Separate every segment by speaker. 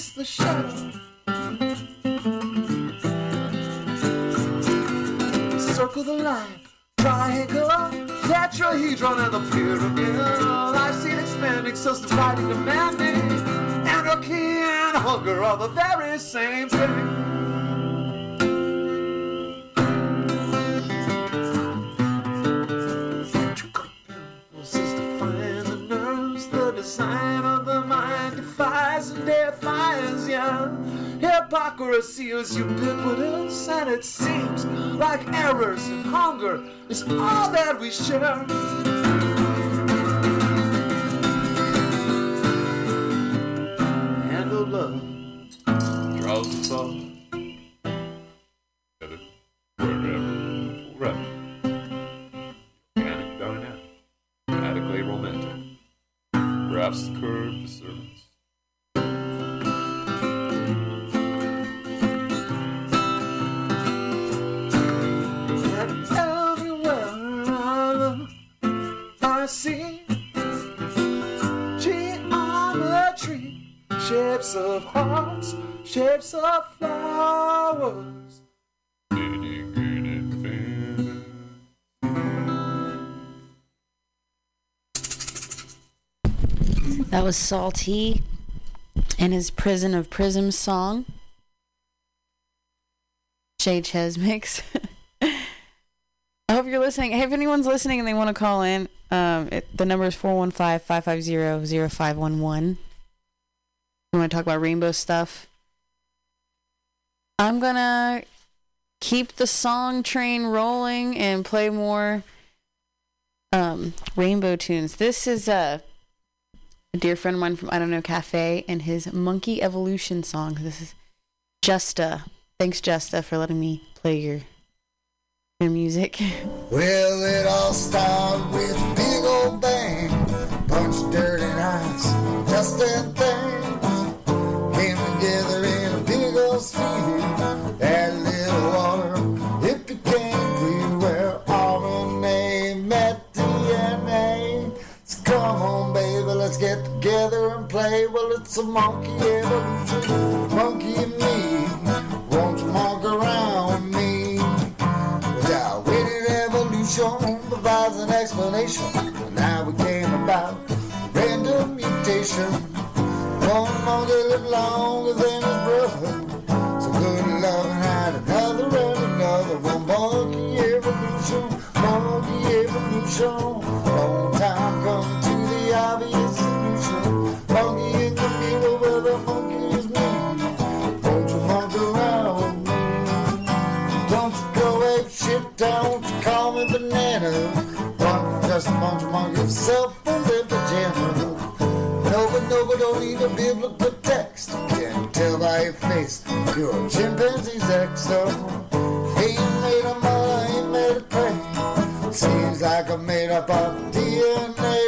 Speaker 1: chase the shadow. Circle the line, triangle, tetrahedron, and the pyramid. I've seen expanding, subdividing, demanding. Anarchy and hunger are the very same thing. Hypocrisy is ubiquitous, and it seems like errors and hunger is all that we share.
Speaker 2: That was Salty and his Prison of Prisms song. Shay Ches mix. I hope you're listening. Hey, if anyone's listening and they want to call in, um, it, the number is 415 550 0511. You want to talk about rainbow stuff? I'm going to keep the song train rolling and play more um, rainbow tunes. This is a. a dear friend of mine from I Don't Know Cafe and his Monkey Evolution song. This is Justa. Thanks, Justa, for letting me play your your music.
Speaker 3: Well, it all started with big old bang. Bunch of dirty nights, just that thing. Came together in a big old street. Let's get together and play. Well, it's a monkey evolution, monkey and me. Won't you monk around me? Darwinian evolution provides an explanation. And now we came about random mutation. One monkey lived longer than his brother. So good loving had another and another. One monkey evolution, monkey evolution. Bunch of monkeys, self in their pajama. No, but don't need a biblical text. Can't tell by your face you're a chimpanzee's ex. So, he made of mud, ain't made of clay. Seems like I'm made up of DNA.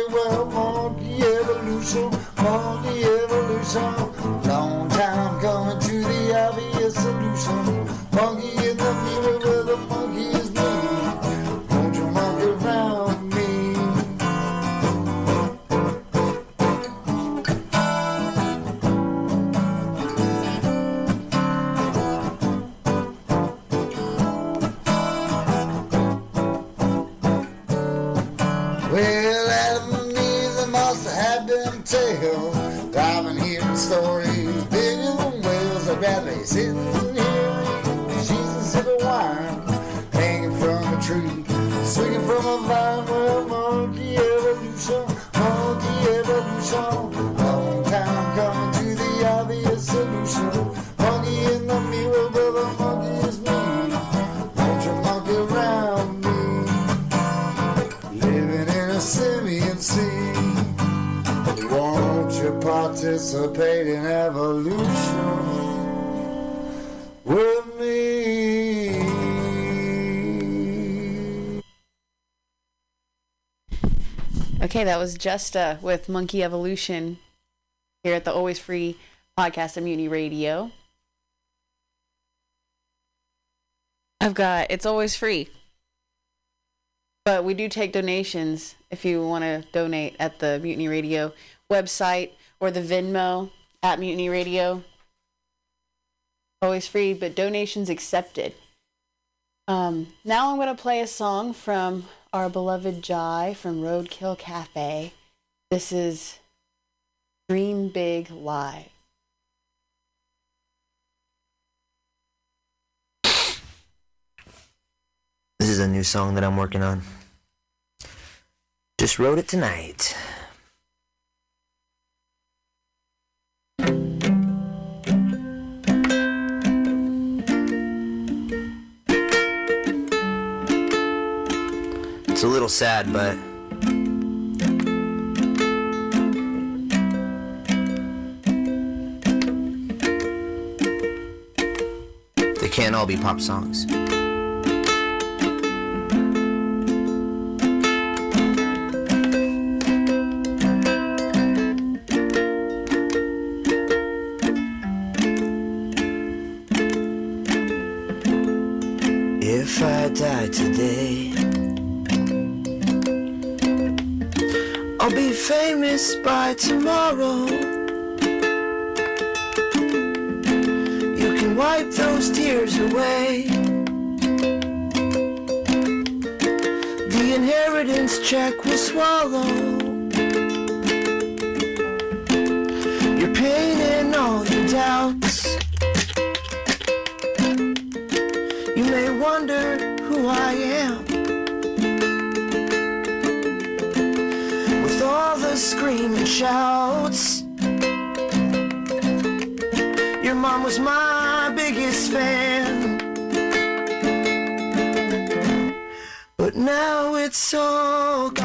Speaker 3: Participate in evolution with me?
Speaker 2: Okay, that was Justa with Monkey Evolution here at the Always Free podcast at Mutiny Radio. I've got it's always free. But we do take donations if you want to donate at the Mutiny Radio website or the Venmo at Mutiny Radio. always free, but donations accepted. Um, now I'm going to play a song from our beloved Jai from Roadkill Cafe. This is Dream Big Live.
Speaker 4: This is a new song that I'm working on. Just wrote it tonight. It's a little sad, but they can't all be pop songs. If I die today, famous by tomorrow. You can wipe those tears away. The inheritance check will swallow screaming shouts, your mom was my biggest fan. But now it's all gone.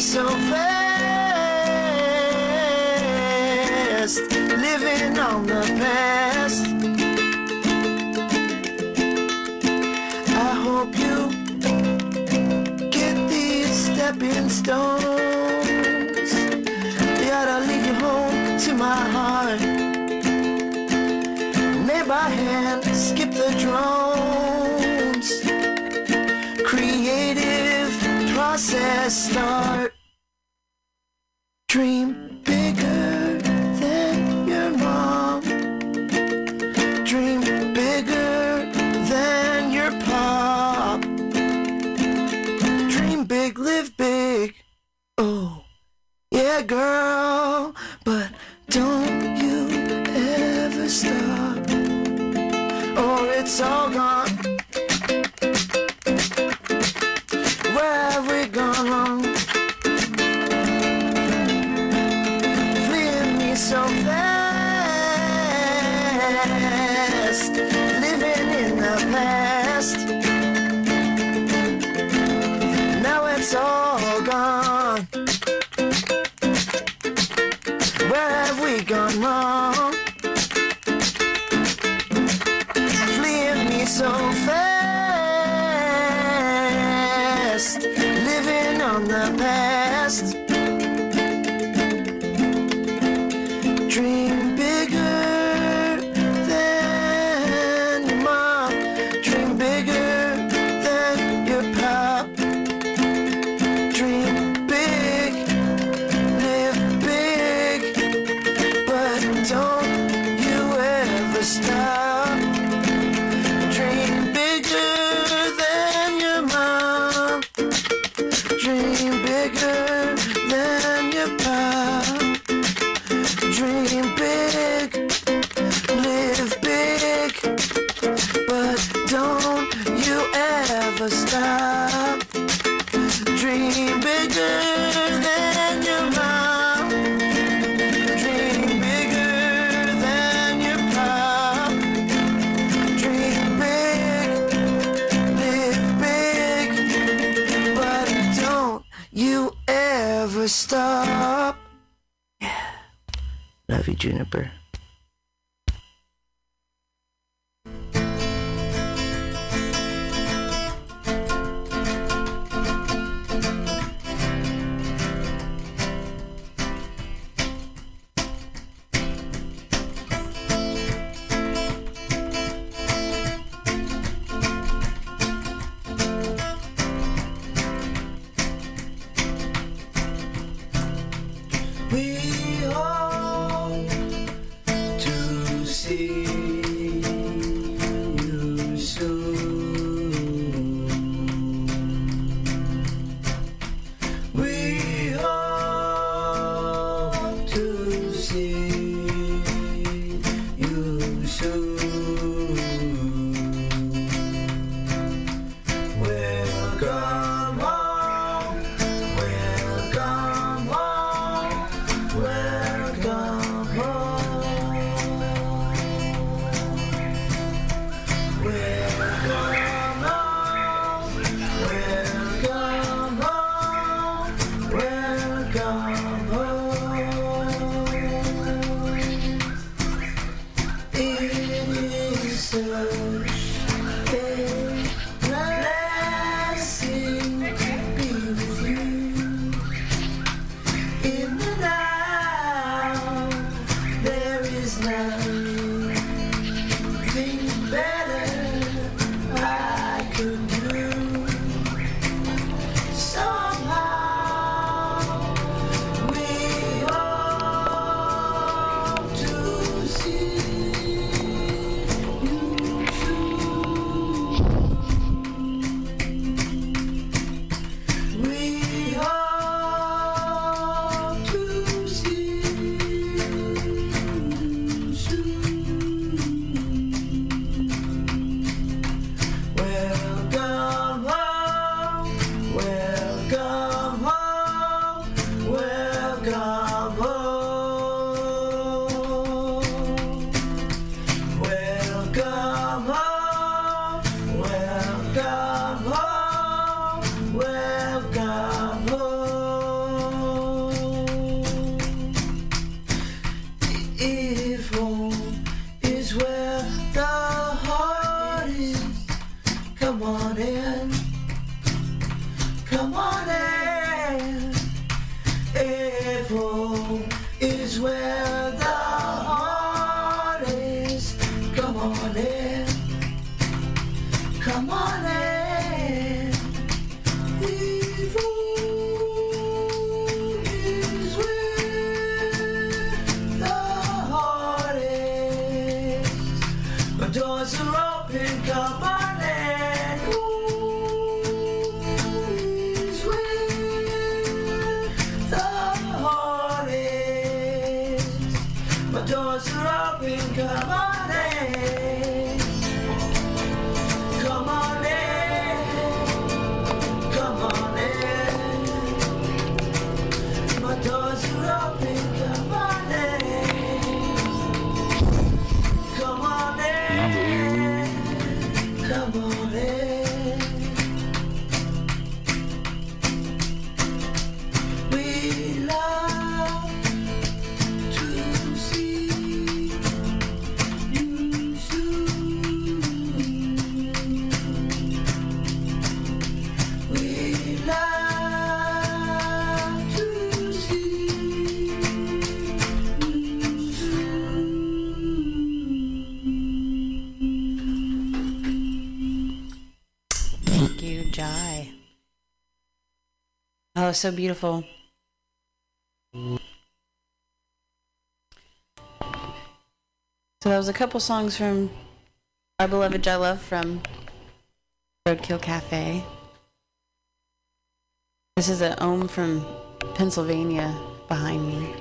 Speaker 4: So fast, living on the past. I hope you get these stepping stones. They ought to lead you home to my heart. Made by hand, skip the drones. Process start. So
Speaker 2: beautiful. So that was a couple songs from Our Beloved Love from Roadkill Cafe. This is a Ohm from Pennsylvania behind me.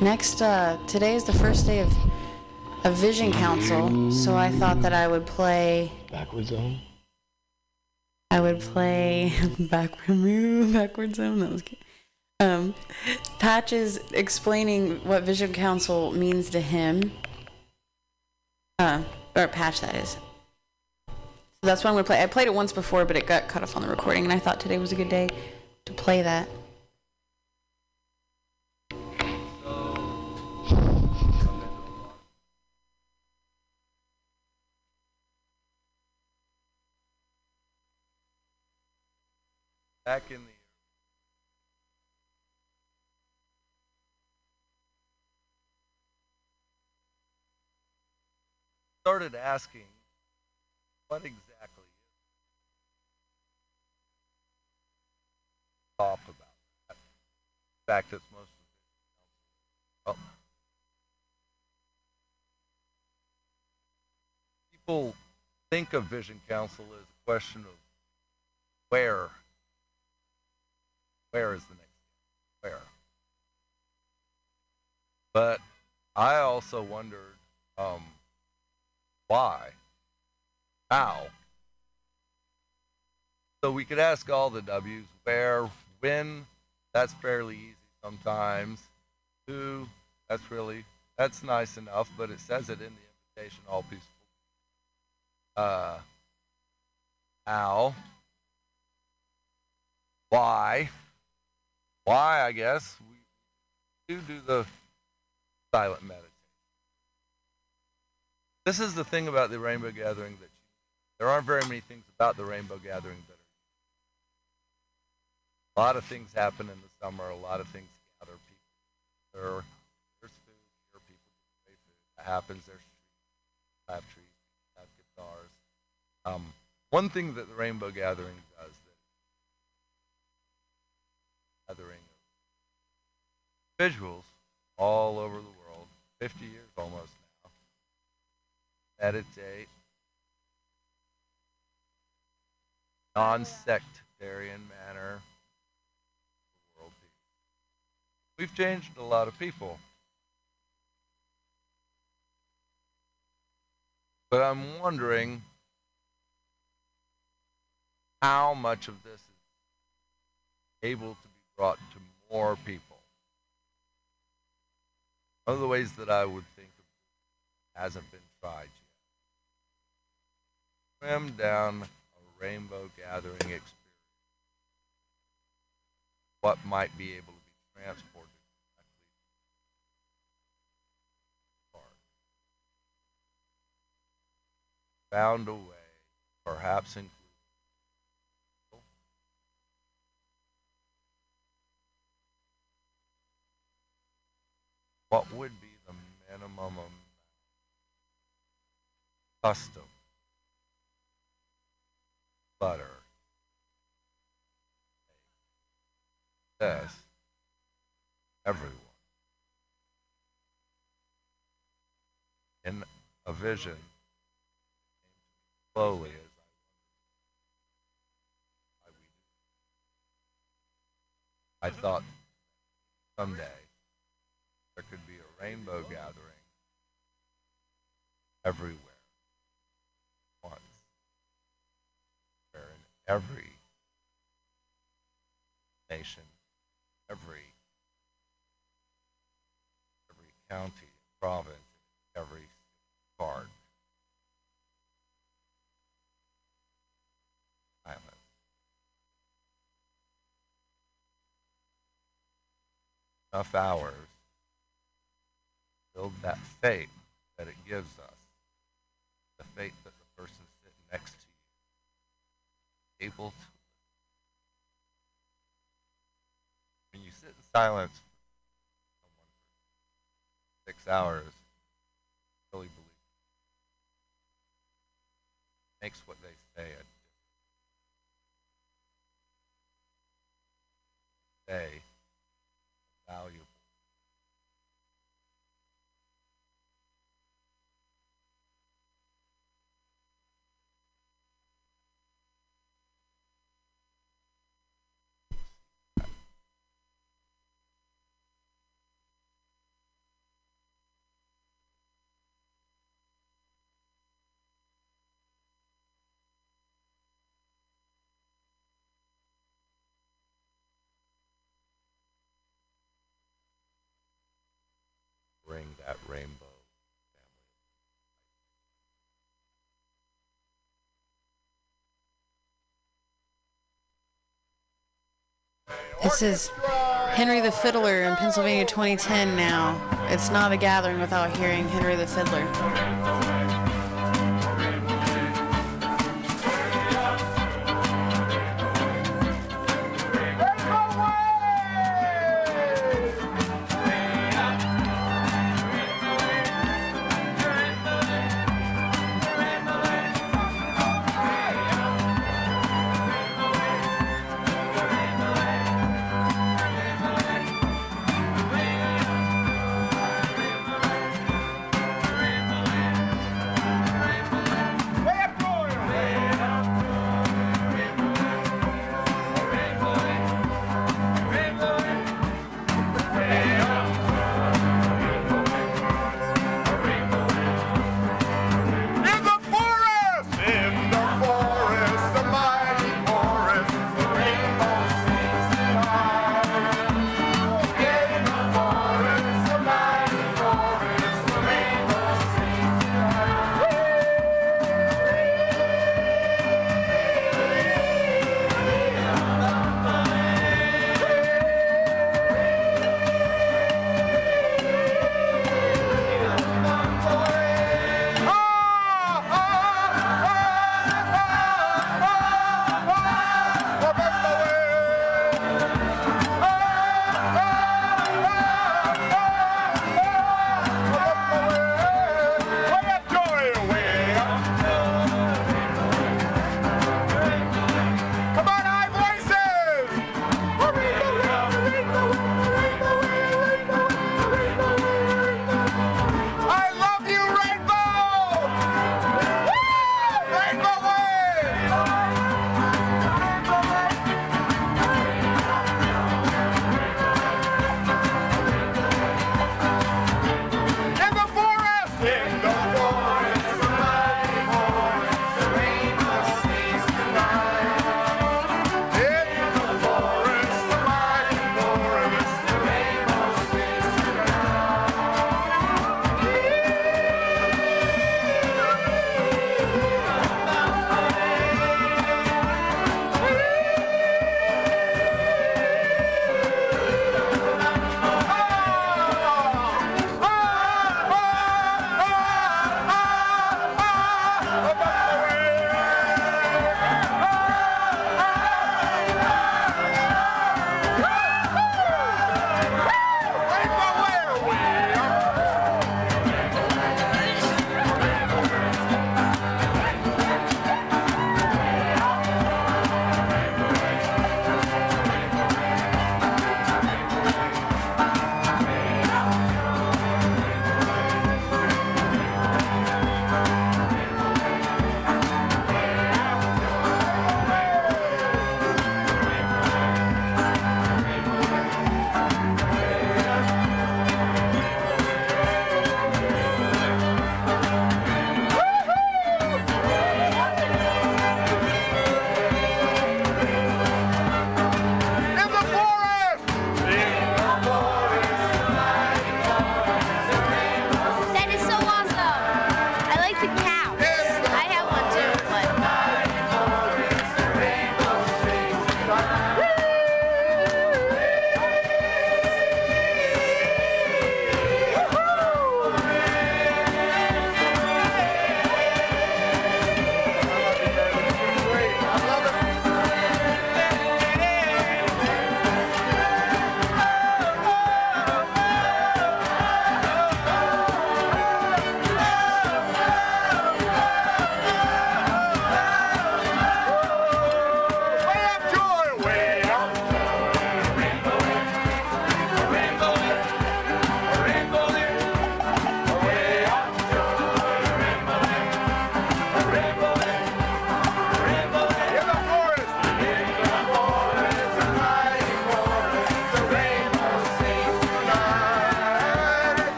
Speaker 2: Next, uh, today is the first day of a Vision Council, so I thought that I would play.
Speaker 5: Backwards zone.
Speaker 2: I would play backward move, backward zone. That was good. Um, Patch is explaining what Vision Council means to him. Uh, or Patch, that is. So that's what I'm gonna play. I played it once before, but it got cut off on the recording, and I thought today was a good day to play that.
Speaker 6: Back in the started asking what exactly is off about In fact, it's most. Well, people think of Vision Council as a question of where. Where is the next? Where? But I also wondered um, why, how. So we could ask all the W's where, when. That's fairly easy sometimes. Who? That's really that's nice enough, but it says it in the invitation. All peaceful. Uh, how? Why? Why? I guess we do do the silent meditation. This is the thing about the rainbow gathering that you, there aren't very many things about the rainbow gathering that are. A lot of things happen in the summer. A lot of things gather people. There, there's food. Here, people give away food. That happens. There's trees. Have trees. Have guitars. Um, one thing that the rainbow gathering does that gathering of visuals all over the world, 50 years almost now. Meditate. Non-sectarian manner. World peace. We've changed a lot of people. But I'm wondering how much of this is able to be brought to more people. One of the ways that I would think of hasn't been tried yet. Swim down a rainbow gathering experience. What might be able to be transported. Found a way, perhaps including what would be the minimum custom? Butter. This everyone. In a vision slowly as I. I thought someday there could be a rainbow gathering everywhere once, in every nation, every every county, province, every park, island. Enough hours build that faith that it gives us. The faith that the person sitting next to you able to. When you sit in silence for six hours, really believe makes what they say a. Say valuable.
Speaker 2: This is Henry the Fiddler in Pennsylvania 2010 now. It's not a gathering without hearing Henry the Fiddler.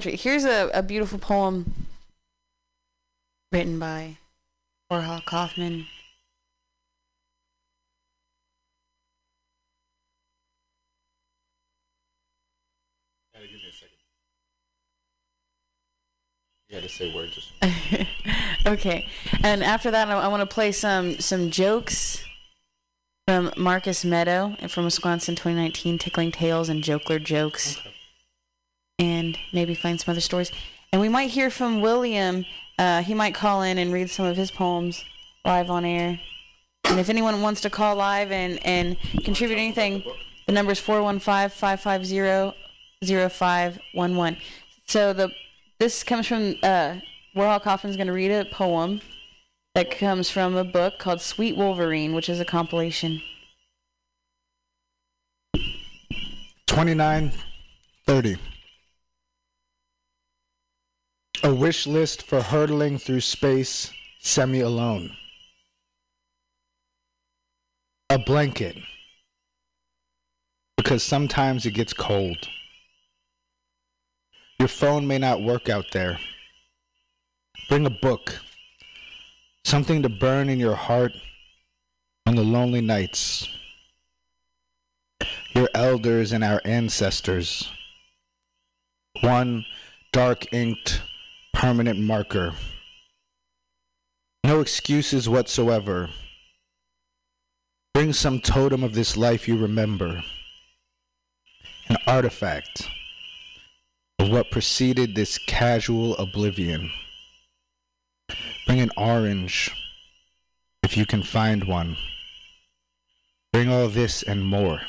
Speaker 2: Poetry. Here's a, a beautiful poem written by Warhol Kaufman.
Speaker 7: Had to say words.
Speaker 2: Okay, and after that, I, I want to play some some jokes from Marcus Meadow from Wisconsin, 2019, Tickling Tales and Jokler Jokes, and maybe find some other stories. And we might hear from William. Uh, he might call in and read some of his poems live on air. And if anyone wants to call live and, and contribute anything, the number is 415-550-0511. So the this comes from uh, Warhol Kaufman's going to read a poem that comes from a book called Sweet Wolverine, which is a compilation.
Speaker 8: Twenty-nine thirty. A wish list for hurtling through space semi alone. A blanket. Because sometimes it gets cold. Your phone may not work out there. Bring a book. Something to burn in your heart on the lonely nights. Your elders and our ancestors. One dark inked permanent marker. No excuses whatsoever. Bring some totem of this life you remember. An artifact of what preceded this casual oblivion. Bring an orange, if you can find one. Bring all this and more.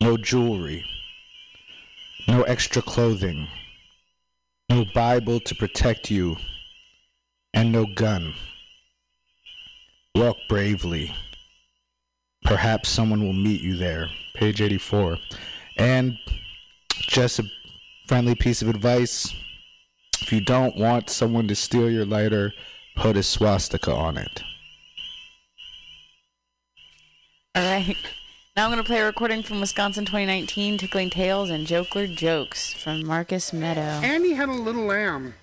Speaker 8: No jewelry, no extra clothing, no Bible to protect you, and no gun. Walk bravely. Perhaps someone will meet you there. Page 84. And just a friendly piece of advice if you don't want someone to steal your lighter, put a swastika on it.
Speaker 2: All right. Now I'm going to play a recording from Wisconsin 2019, Tickling Tales and Jokler Jokes from Marcus Meadow.
Speaker 5: Annie had a little lamb.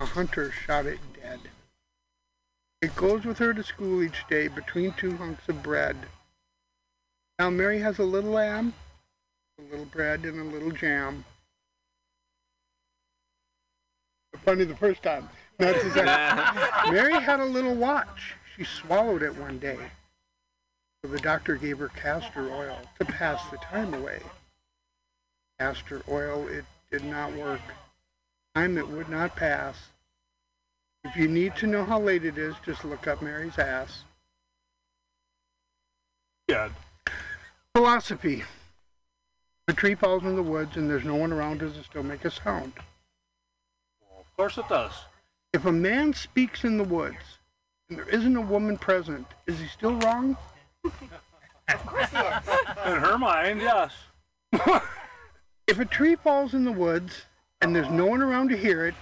Speaker 5: A hunter shot it dead. It goes with her to school each day between two hunks of bread. Now Mary has a little lamb, a little bread, and a little jam. Funny the first time. Not the. Mary had a little watch. She swallowed it one day. So the doctor gave her castor oil to pass the time away. Castor oil, it did not work. Time it would not pass. If you need to know how late it is, just look up Mary's ass.
Speaker 9: Yeah.
Speaker 5: Philosophy. A tree falls in the woods and there's no one around, does it still make a sound?
Speaker 9: Of course it does.
Speaker 5: If a man speaks in the woods and there isn't a woman present, is he still wrong?
Speaker 9: In her mind, yes.
Speaker 5: If a tree falls in the woods and there's no one around to hear it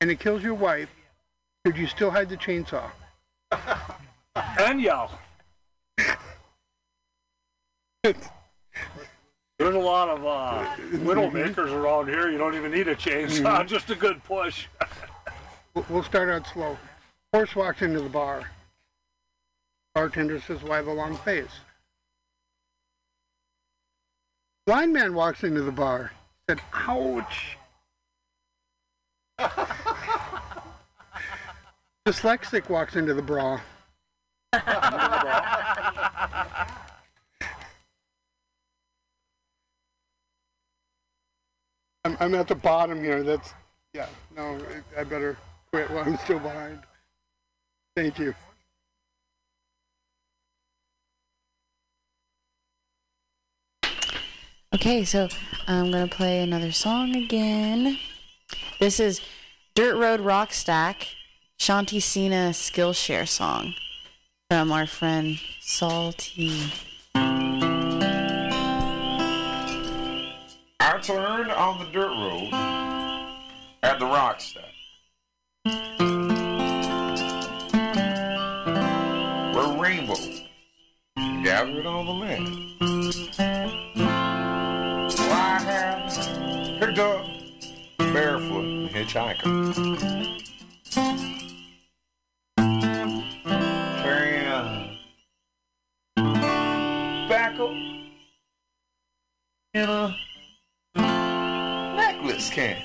Speaker 5: and it kills your wife, should you still hide the chainsaw?
Speaker 9: And yell. There's a lot of uh, widow makers around here. You don't even need a chainsaw, just a good push.
Speaker 5: We'll- We'll start out slow. Horse walks into the bar. Bartender says, why the long face? Blind man walks into the bar. Said, ouch. Dyslexic walks into the bra. I'm, I'm at the bottom here. That's, yeah, no, I better quit while I'm still behind. Thank you.
Speaker 2: Okay, so I'm going to play another song again. This is Dirt Road Rock Stack, Shanti Sena Skillshare song from our friend Salty.
Speaker 10: I turned on the dirt road at the Rockstack. Where rainbow gathered on the land dog, barefoot hitchhiker. In a necklace can.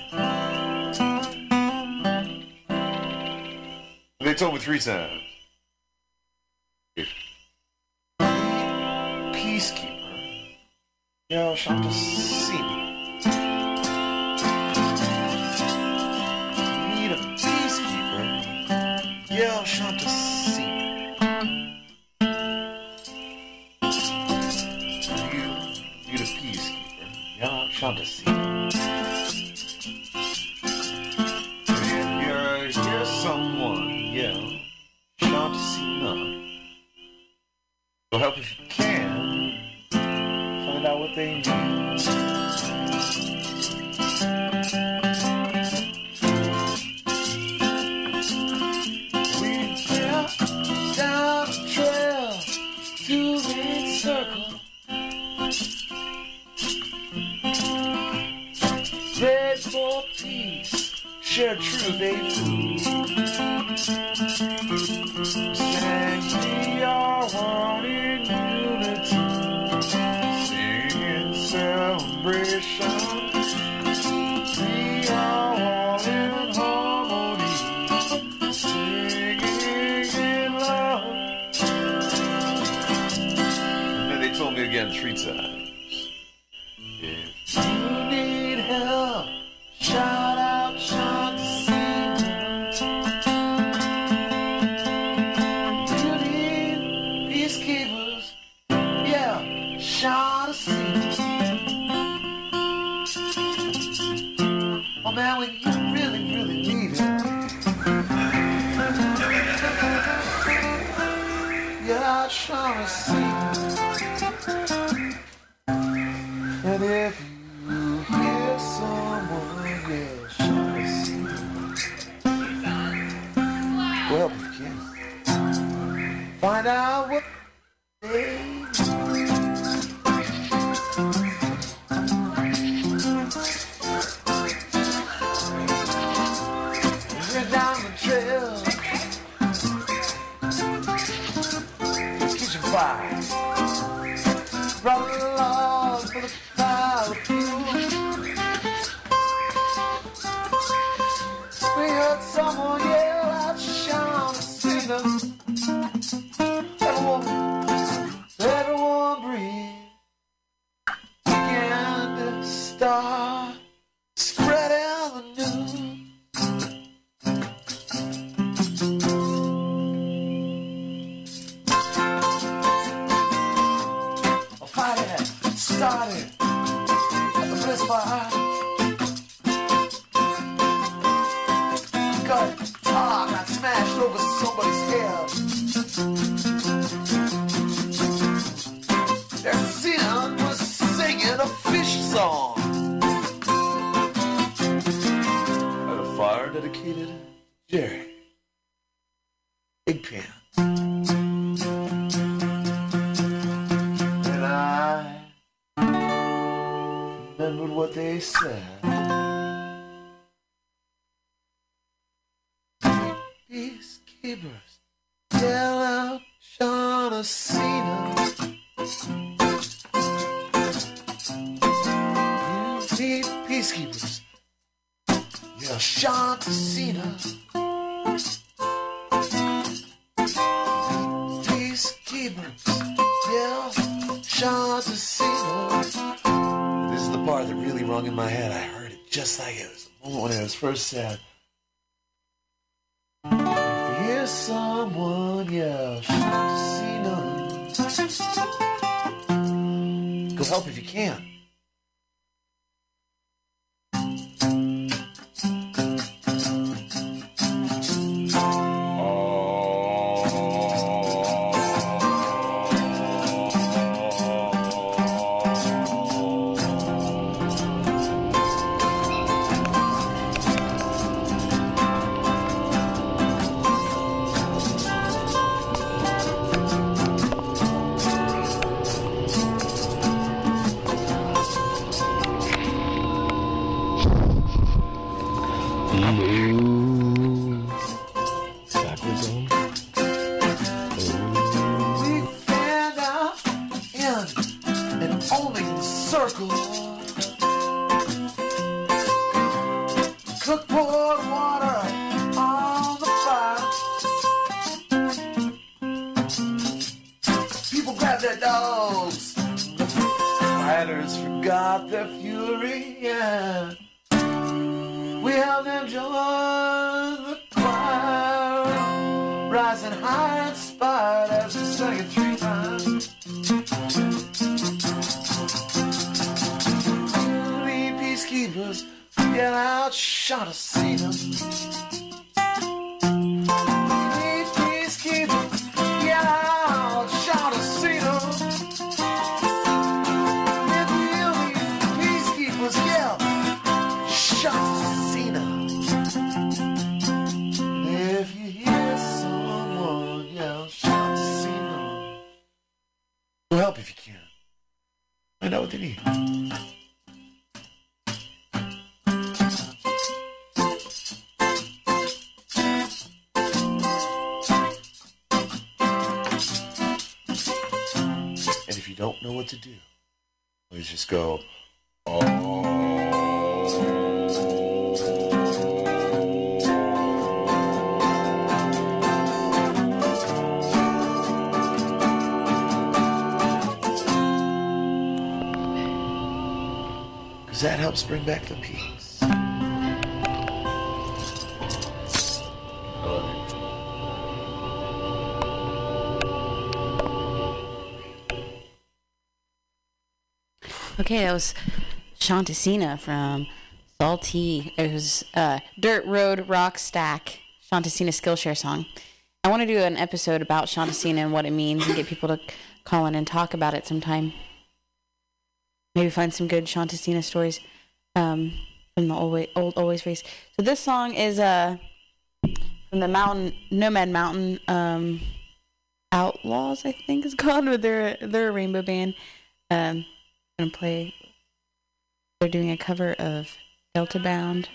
Speaker 10: They told me three times. Peacekeeper. Yo, shot to see me. Shall. Baby. said.
Speaker 2: Okay, that was Shanti Sena from Salty. It was uh, Dirt Road Rock Stack, Shanti Sena Skillshare song. I want to do an episode about Shanti Sena and what it means and get people to call in and talk about it sometime. Maybe find some good Shanti Sena stories um, from the old, old Always Race. So this song is uh, from the Mountain Nomad Mountain um, Outlaws, I think is called. But they're they're a rainbow band. Um, gonna play. They're doing a cover of Delta Bound.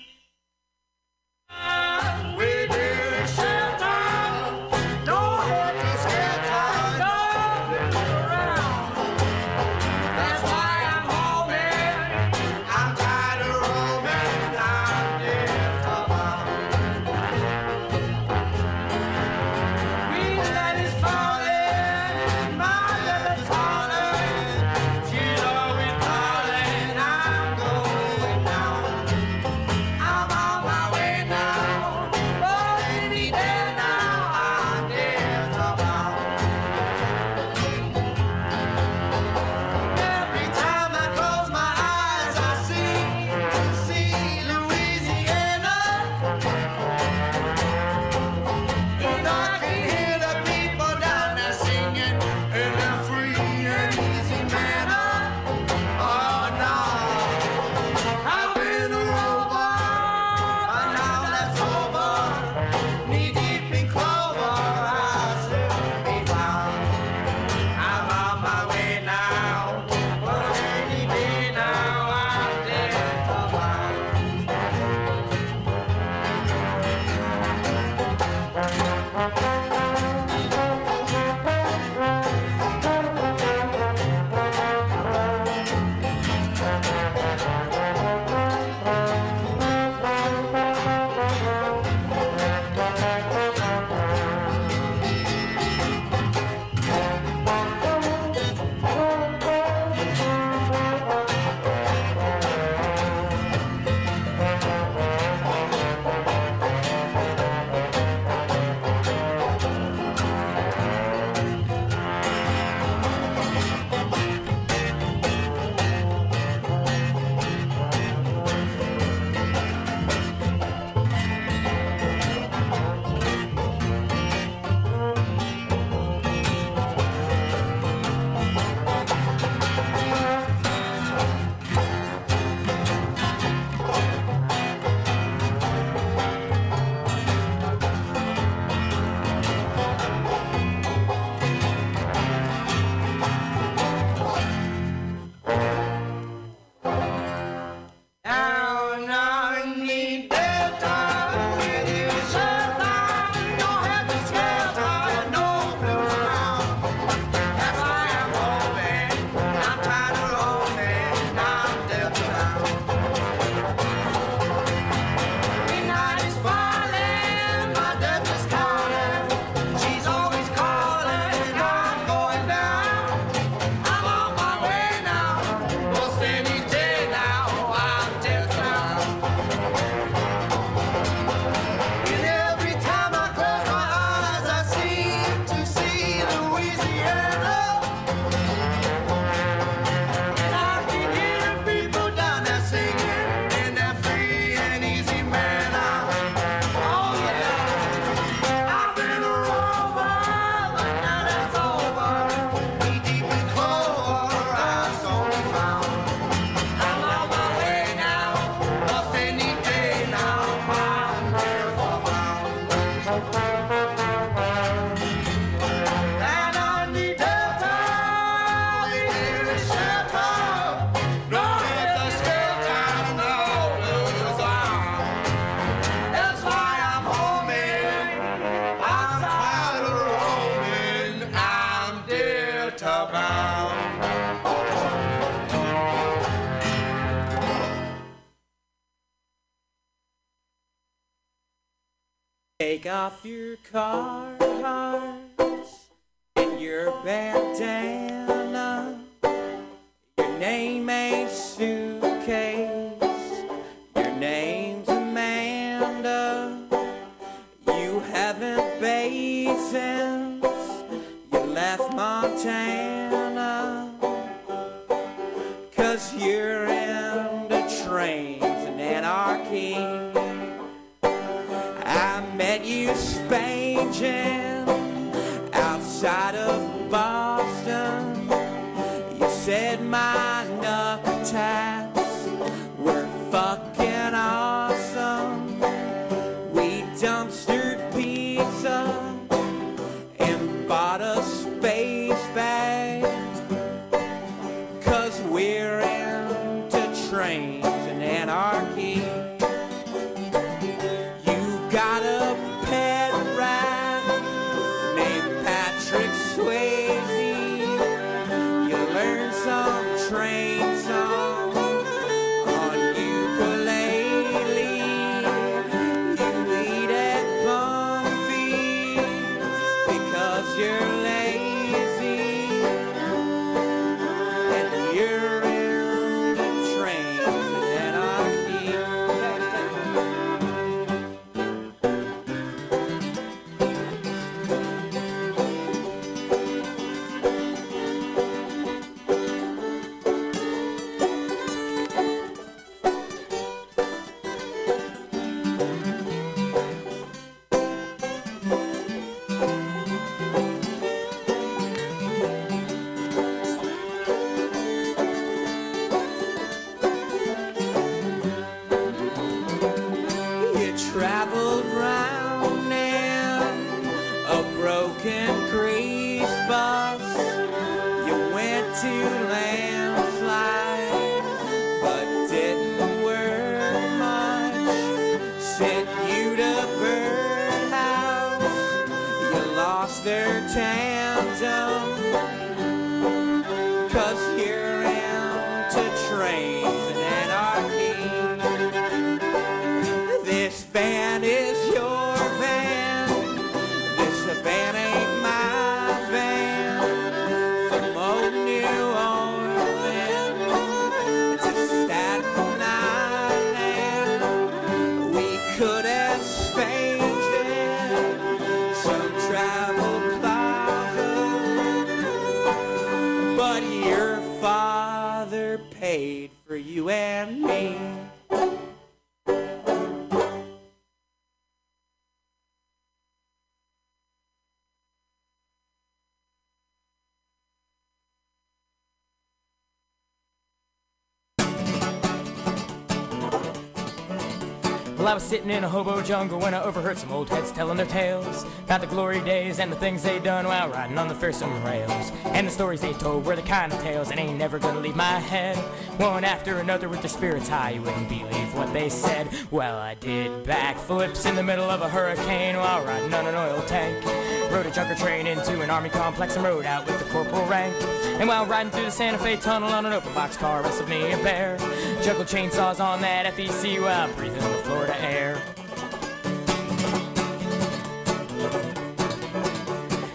Speaker 11: Was sitting in a hobo jungle when I overheard some old heads telling their tales about the glory days and the things they done while riding on the fearsome rails. And the stories they told were the kind of tales that ain't never gonna leave my head. One after another with their spirits high, you wouldn't believe what they said. Well, I did backflips in the middle of a hurricane while riding on an oil tank. Rode a junker train into an army complex and rode out with the corporal rank. And while riding through the Santa Fe tunnel on an open box car, wrestled me a bear. Juggled chainsaws on that FEC while breathing the Florida air.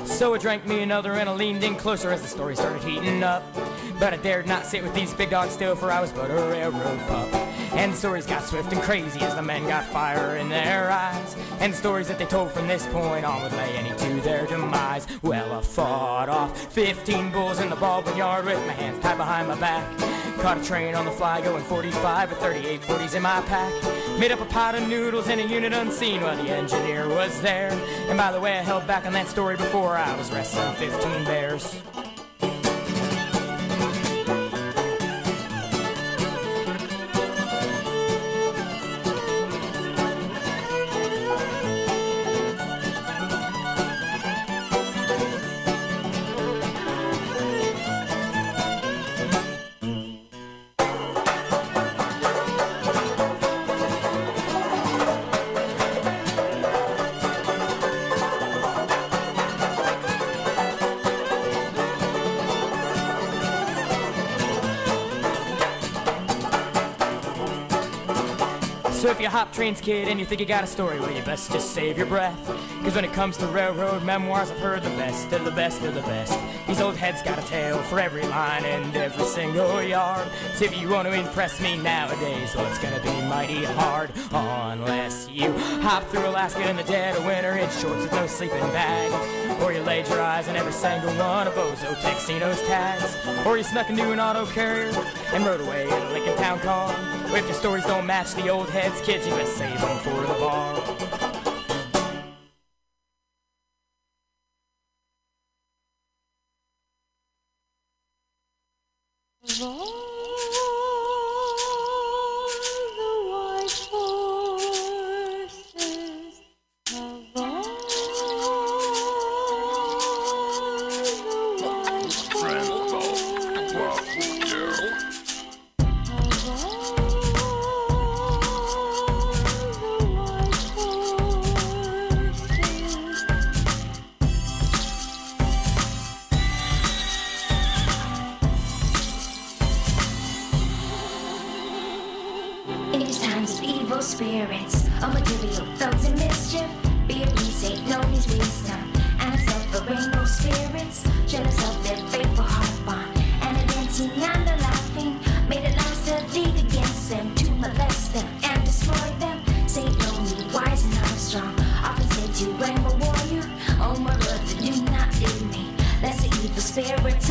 Speaker 11: So I drank me another and I leaned in closer as the story started heating up. But I dared not sit with these big dogs still, for I was but a railroad pup. And stories got swift and crazy as the men got fire in their eyes. And stories that they told from this point on would lay any to their demise. Well, I fought off 15 bulls in the Baldwin yard with my hands tied behind my back. Caught a train on the fly going 45 with 38 40s in my pack. Made up a pot of noodles in a unit unseen while the engineer was there. And by the way, I held back on that story before I was wrestling 15 bears. Trains kid and you think you got a story, well, you best just save your breath. Cause when it comes to railroad memoirs, I've heard the best of the best of the best. These old heads got a tale for every line and every single yard. So if you want to impress me nowadays, well, it's gonna be mighty hard. Unless you hop through Alaska in the dead of winter in shorts with no sleeping bag. Or you laid your eyes on every single one of Bozo Texino's tags. Or you snuck into an auto carrier and rode away in a Lincoln Town car. If your stories don't match the old heads, kids, you best save them for the bar.
Speaker 12: Lest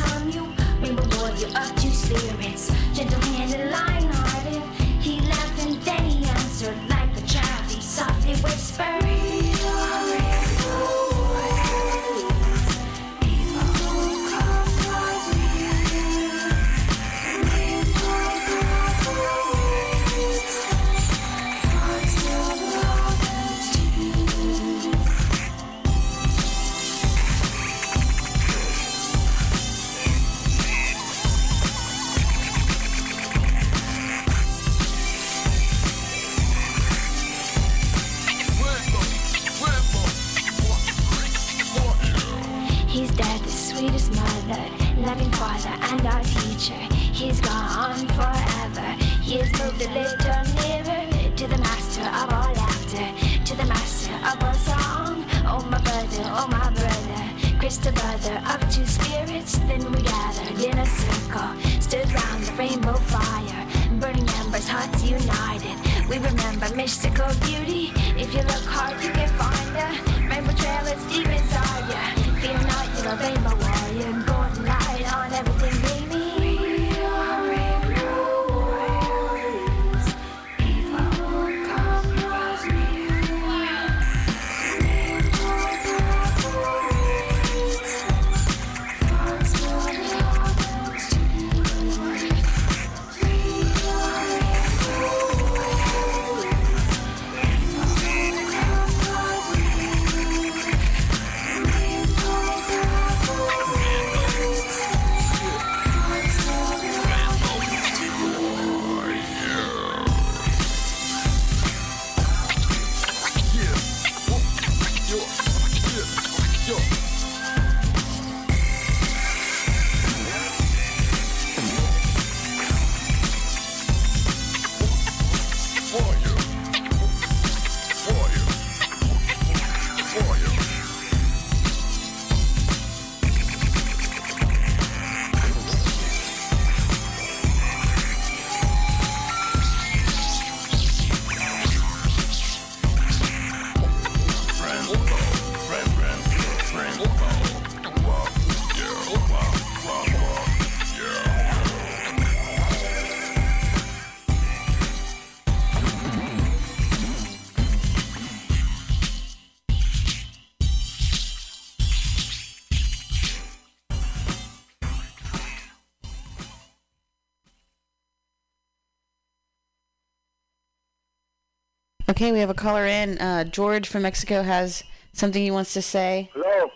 Speaker 2: Okay, we have a caller in. Uh, George from Mexico has something he wants to say.
Speaker 13: Hello.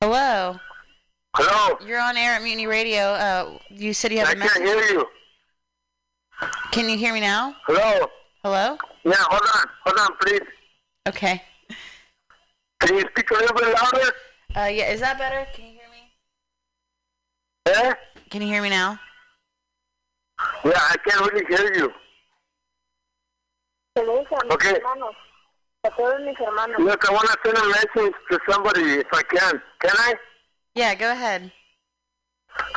Speaker 2: Hello.
Speaker 13: Hello.
Speaker 2: You're on air at Mutiny Radio. Uh, you said you have
Speaker 13: I
Speaker 2: a message.
Speaker 13: can't hear you.
Speaker 2: Can you hear me now?
Speaker 13: Hello.
Speaker 2: Hello?
Speaker 13: Yeah, hold on. Hold on, please.
Speaker 2: Okay.
Speaker 13: Can you speak a little bit louder?
Speaker 2: Uh, yeah, is that better? Can you hear me?
Speaker 13: Eh?
Speaker 2: Can you hear me now?
Speaker 13: Yeah, I can't really hear you. Se lo dije a mis Okay. hermanos. A todos mis hermanos. Look, I want to send a message to somebody if I can. Can I?
Speaker 2: Yeah, go ahead.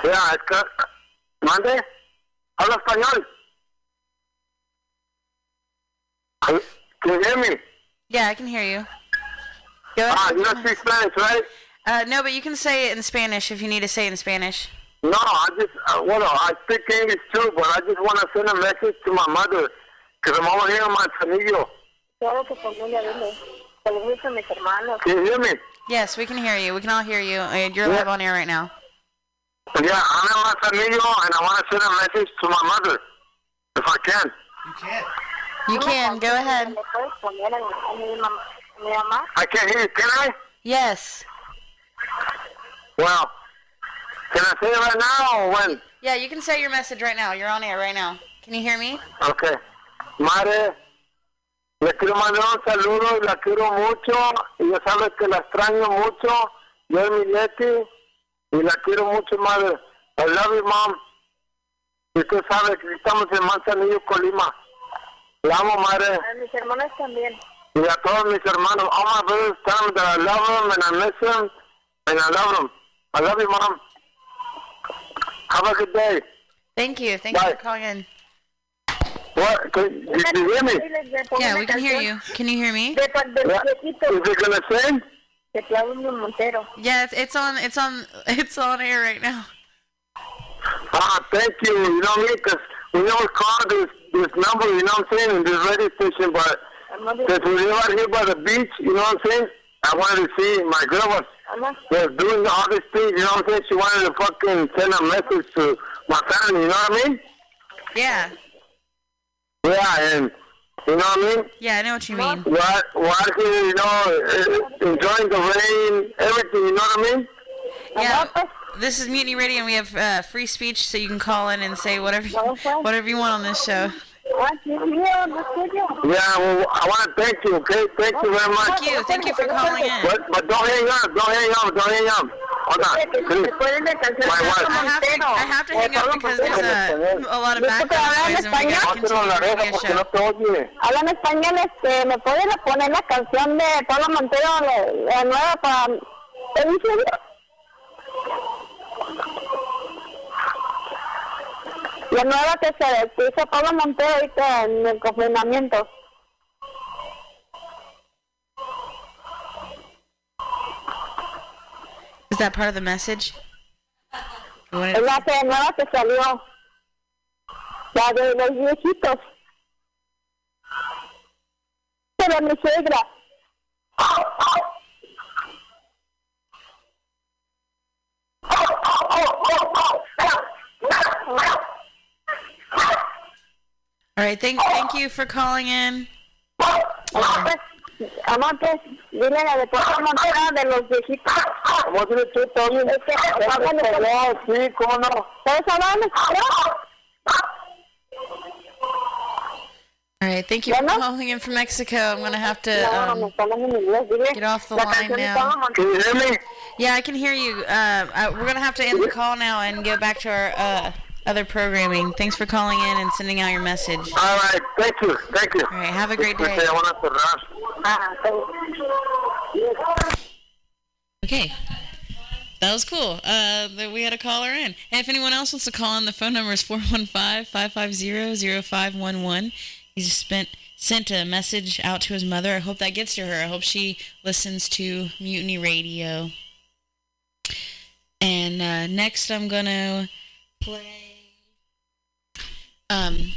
Speaker 13: Yeah, it's got... ¿Mande? Habla español. Can you hear me?
Speaker 2: Yeah, I can hear you. Go ahead.
Speaker 13: Ah, you don't speak Spanish, right?
Speaker 2: Uh, no, but you can say it in Spanish if you need to say it in Spanish.
Speaker 13: No, I just, uh, well, I speak English too, but I just want to send a message to my mother because I'm over here in Manzanillo.
Speaker 12: Claro que familia, dile. Saludos a mis hermanos.
Speaker 13: Can you hear me?
Speaker 2: Yes, we can hear you. We can all hear you. Uh, You're live on air right now.
Speaker 13: Yeah, I'm in Manzanillo, and I want to send a message to my mother, if I can.
Speaker 10: You can.
Speaker 2: You can. Go ahead.
Speaker 12: ¿Le puedes poner a mi, a mi mam- a mi mamá?
Speaker 13: I can't hear you. Can I?
Speaker 2: Yes.
Speaker 13: Well, can I say it right now or when?
Speaker 2: Yeah, you can say your message right now. You're on air right now. Can you hear me?
Speaker 13: Okay. Madre, le quiero mandar un saludo y la quiero mucho. Y ya sabes que la extraño mucho. Yo y mi Leti. Y la quiero mucho, madre. I love you, mom. Y tú sabes que estamos en Manzanillo, Colima. La amo, madre.
Speaker 12: A mis hermanos también.
Speaker 13: Y a todos mis hermanos. All my brothers tell me that I love them and I miss them. And I love them. I love you, mom. Have a good day.
Speaker 2: Thank you. Thank you for calling in.
Speaker 13: What? Can, did you hear me?
Speaker 2: Yeah, we can hear you. Can you hear me?
Speaker 13: Yeah. Is it gonna sing?
Speaker 12: De Claudio Montero.
Speaker 2: Yeah, it's, it's on. It's on. It's on air right now.
Speaker 13: Ah, thank you. You know me, because we never call this this number. You know what I'm saying? In this radio station, but since we live out here by the beach, you know what I'm saying? I wanted to see my girl was was doing all these things. You know what I'm saying? She wanted to fucking send a message to my family. You know what I mean?
Speaker 2: Yeah.
Speaker 13: Yeah, and you know what I mean?
Speaker 2: Yeah, I know what you mean.
Speaker 13: What, what, you know, eh, enjoying the rain, everything. You know what I mean?
Speaker 2: Yeah. This is Mutiny Radio, and we have uh, free speech, so you can call in and say whatever you, whatever you want on this show.
Speaker 13: Yeah, well, I want to thank you, okay? Thank you very much.
Speaker 2: Thank you. Thank you for calling in.
Speaker 13: But, but don't hang up. Don't hang up. Don't hang up. Hold on. Please. My wife.
Speaker 2: I have to, I have to hang up because there's a, a lot of background noise, and we got to continue the radio show.
Speaker 12: Hablan español, este, ¿me puedes poner la canción de Pablo Montero, la, nueva para... La nueva que se que hizo Pablo Montero ahorita en el confinamiento.
Speaker 2: Is that part of the message?
Speaker 12: Es la que nueva que salió. La de los viejitos. Pero mi suegra.
Speaker 2: All right. Thank thank you for calling in.
Speaker 12: Amantes, dile la de Pablo de los viejitos.
Speaker 13: ¿Cómo tienes tú, Tony?
Speaker 12: Es que hablan.
Speaker 13: Sí, ¿cómo no?
Speaker 12: ¿Sabes hablar?
Speaker 2: All right. Thank you for calling in from Mexico. I'm gonna have to um, get off the line now.
Speaker 13: Can you hear me?
Speaker 2: Yeah, I can hear you. Uh, uh, we're gonna have to end the call now and go back to our uh, other programming. Thanks for calling in and sending out your message.
Speaker 13: All right. Thank you. Thank you.
Speaker 2: All right. Have a great day.
Speaker 13: I want to cerrar.
Speaker 2: Okay. That was cool. Uh, that we had a caller in. And if anyone else wants to call in, the phone number is 415-550-0511. He just spent sent a message out to his mother. I hope that gets to her. I hope she listens to Mutiny Radio. And uh, next, I'm gonna play. Um,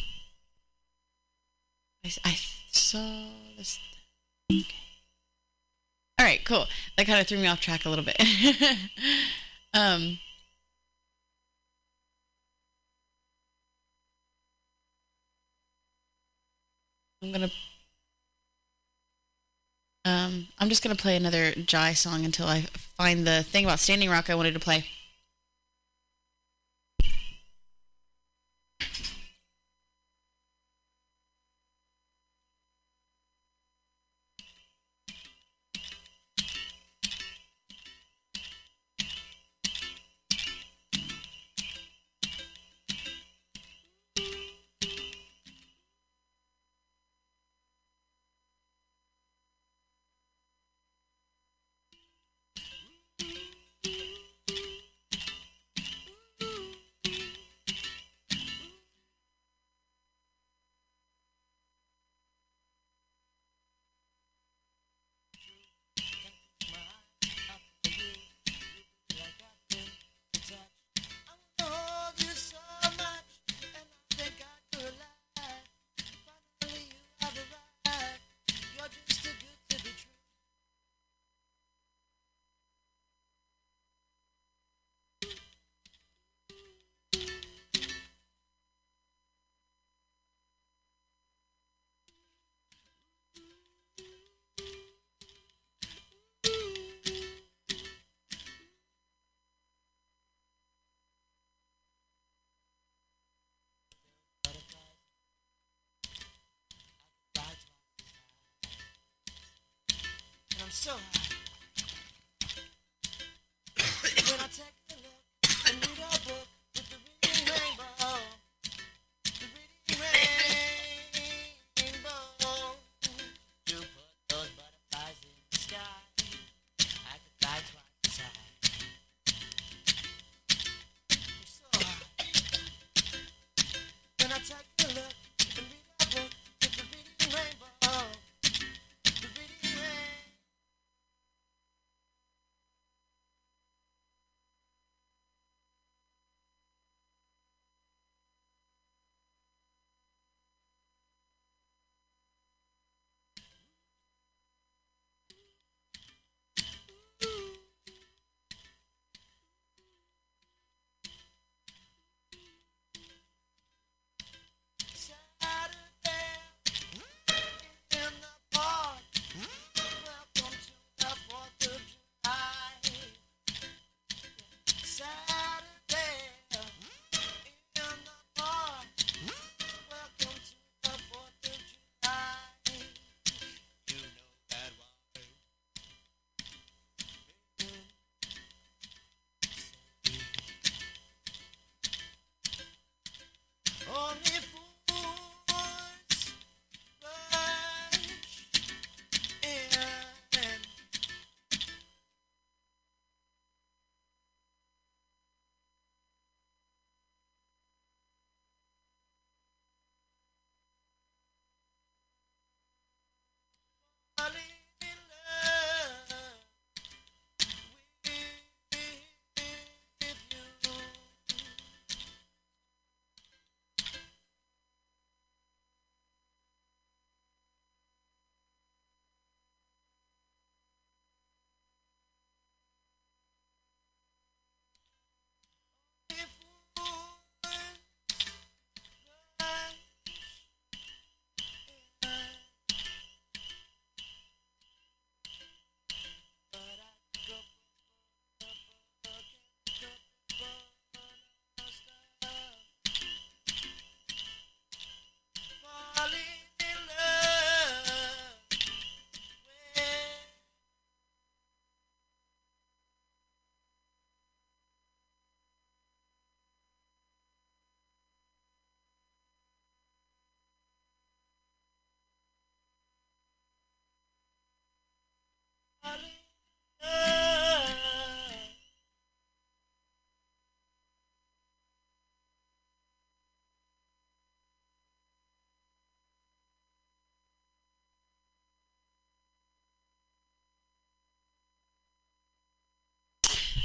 Speaker 2: I, I saw this. Okay. All right, cool. That kind of threw me off track a little bit. um, I'm gonna. Um, I'm just gonna play another Jai song until I find the thing about Standing Rock I wanted to play.
Speaker 4: So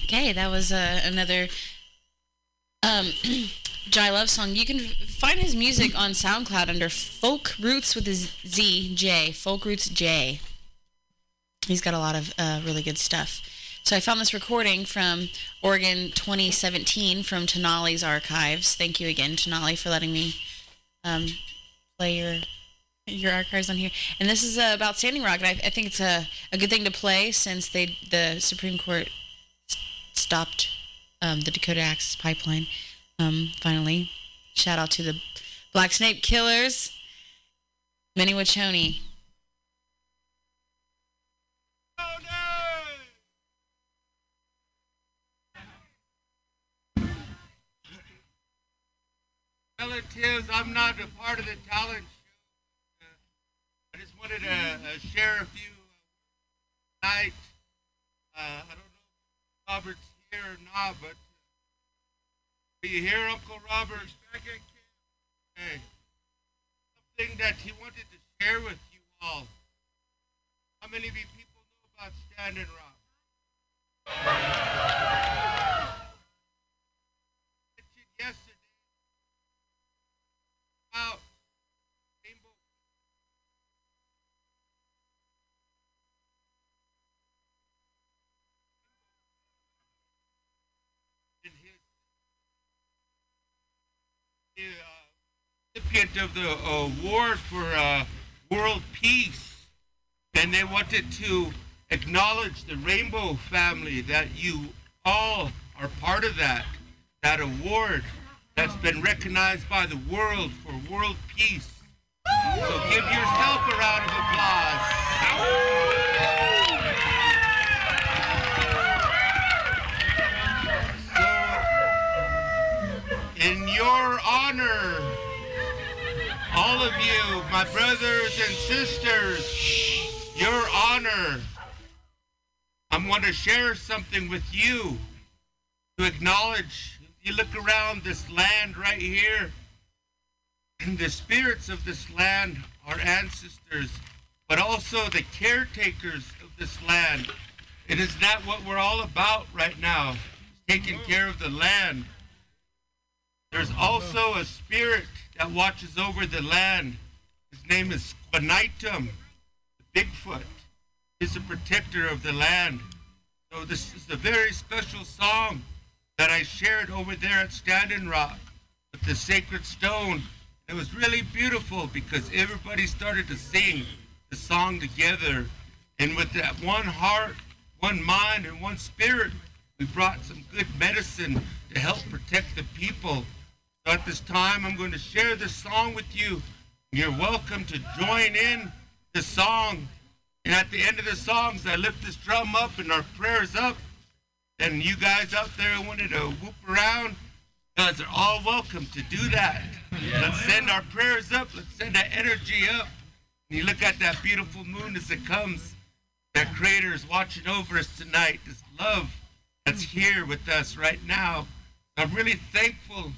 Speaker 2: Okay, that was uh, another um, Jai Love song. You can find his music on SoundCloud under Folk Rootz with a Z J. Folk Rootz J. He's got a lot of uh, really good stuff. So I found this recording from Oregon 2017 from Tenali's archives. Thank you again, Tenali, for letting me um, play your your archives on here. And this is uh, about Standing Rock, and I, I think it's a, a good thing to play since they the Supreme Court stopped um, the Dakota Access Pipeline. Um, finally, shout out to the Black Snake Killers, Mni Wiconi.
Speaker 14: Relatives. I'm not a part of the talent show. Uh, I just wanted to uh, share a few uh, night. Uh, I don't know if Robert's here or not, but uh, are you here, Uncle Robert? Back at camp. Hey, something that he wanted to share with you all. How many of you people know about Standing Rock? recipient of the award for uh, world peace, and they wanted to acknowledge the Rainbow Family that you all are part of that that award that's been recognized by the world for world peace. So give yourself a round of applause. So, in your honor my brothers and sisters, your honor. I want to share something with you to acknowledge. You look around this land right here, and the spirits of this land, our ancestors, but also the caretakers of this land. It is that what we're all about right now, taking care of the land. There's also a spirit that watches over the land. His name is Squanitum, the Bigfoot. He's a protector of the land. So this is a very special song that I shared over there at Standing Rock with the sacred stone. It was really beautiful because everybody started to sing the song together. And with that one heart, one mind, and one spirit, we brought some good medicine to help protect the people. At this time, I'm going to share this song with you. You're welcome to join in the song. And at the end of the songs, I lift this drum up and our prayers up. And you guys out there wanted to whoop around, guys are all welcome to do that. Let's send our prayers up. Let's send that energy up. And you look at that beautiful moon as it comes. That Creator is watching over us tonight. This love that's here with us right now. I'm really thankful,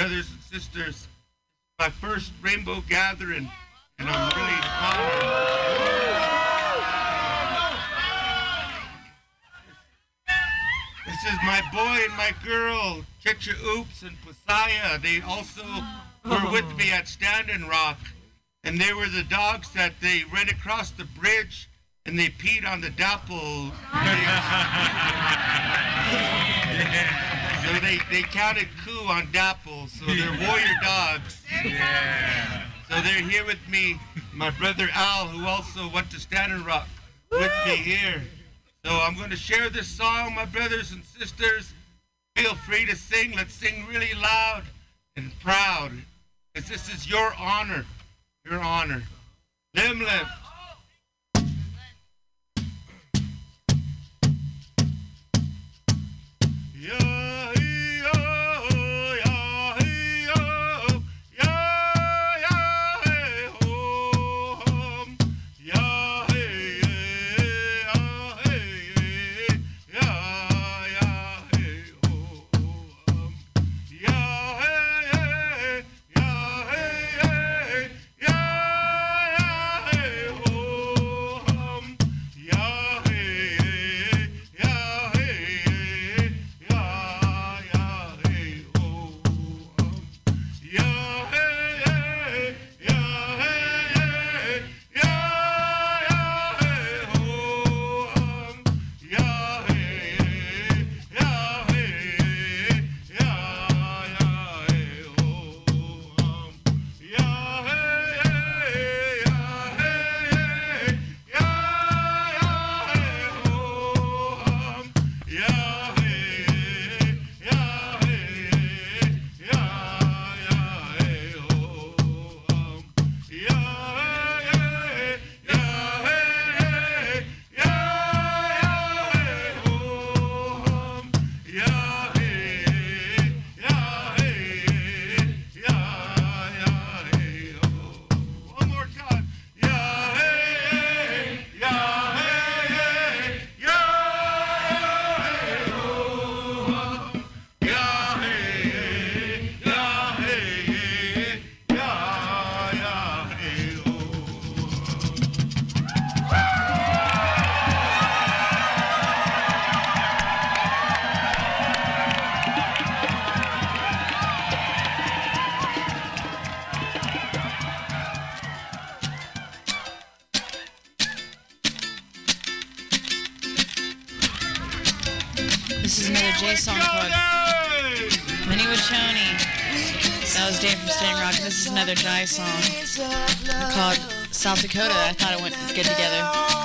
Speaker 14: brothers and sisters. My first rainbow gathering, and I'm really honored. This is my boy and my girl, Chicha Oops and Posaya. They also were with me at Standing Rock, and they were the dogs that they ran across the bridge and they peed on the DAPL. so they, they counted coup on DAPL, so they're warrior dogs.
Speaker 15: Yeah.
Speaker 14: So they're here with me, my brother Al, who also went to Standing Rock with me here. So I'm going to share this song, my brothers and sisters. Feel free to sing. Let's sing really loud and proud, because this is your honor, your honor. Lim lim. Yeah, yeah,
Speaker 2: This is another Jai song called South Dakota. I thought it went good together.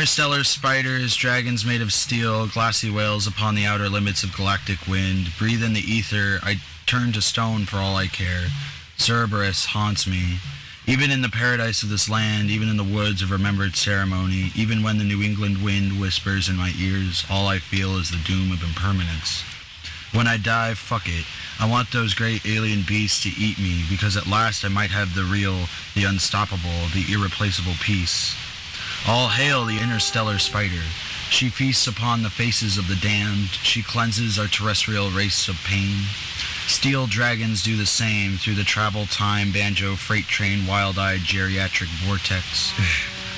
Speaker 16: Interstellar spiders, dragons made of steel, glassy whales upon the outer limits of galactic wind. Breathe in the ether, I turn to stone for all I care. Cerberus haunts me. Even in the paradise of this land, even in the woods of remembered ceremony, even when the New England wind whispers in my ears, all I feel is the doom of impermanence. When I die, fuck it. I want those great alien beasts to eat me, because at last I might have the real, the unstoppable, the irreplaceable peace. All hail the interstellar spider. She feasts upon the faces of the damned. She cleanses our terrestrial race of pain. Steel dragons do the same through the travel time banjo freight train wild-eyed geriatric vortex.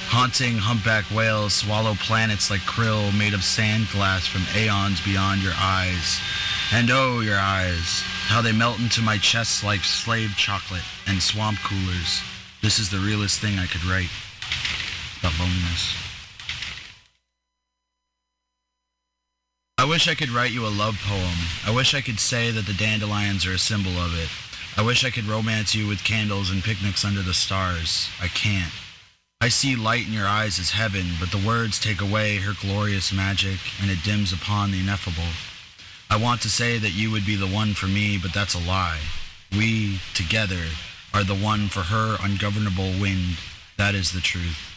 Speaker 16: Haunting humpback whales swallow planets like krill made of sand glass from aeons beyond your eyes. And oh, your eyes, how they melt into my chest like slave chocolate and swamp coolers. This is the realest thing I could write about loneliness. I wish I could write you a love poem. I wish I could say that the dandelions are a symbol of it. I wish I could romance you with candles and picnics under the stars. I can't. I see light in your eyes as heaven, but the words take away her glorious magic, and it dims upon the ineffable. I want to say that you would be the one for me, but that's a lie. We, together, are the one for her ungovernable wind. That is the truth.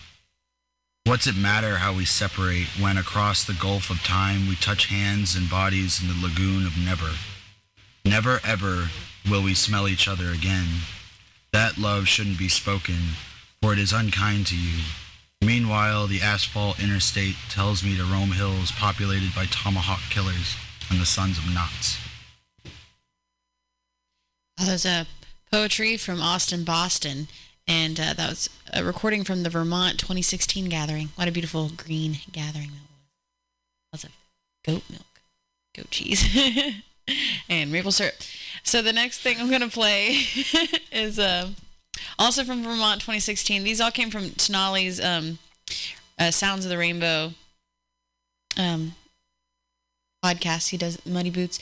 Speaker 16: What's it matter how we separate when across the gulf of time we touch hands and bodies in the lagoon of never? Never ever will we smell each other again. That love shouldn't be spoken, for it is unkind to you. Meanwhile, the asphalt interstate tells me to roam hills populated by tomahawk killers and the sons of knots.
Speaker 2: Oh, there's a poetry from Austin, Boston, and uh, that was a recording from the Vermont 2016 gathering. What a beautiful green gathering that was. Lots of goat milk, goat cheese, and maple syrup. So the next thing I'm gonna play is uh, also from Vermont 2016. These all came from Tenali's um, uh, Sounds of the Rainbow um, podcast. He does Muddy Boots.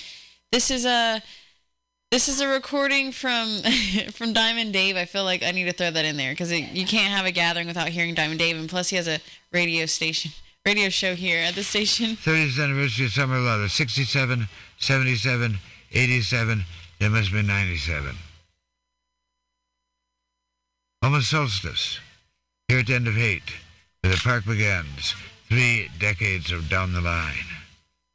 Speaker 2: This is a this is a recording from from Diamond Dave. I feel like I need to throw that in there because you can't have a gathering without hearing Diamond Dave, and plus he has a radio station, radio show here at the station.
Speaker 17: 30th anniversary of Summer Love. 67, 77, 87. There must be 97. Almost solstice. Here at the end of hate, where the park begins. Three decades of down the line.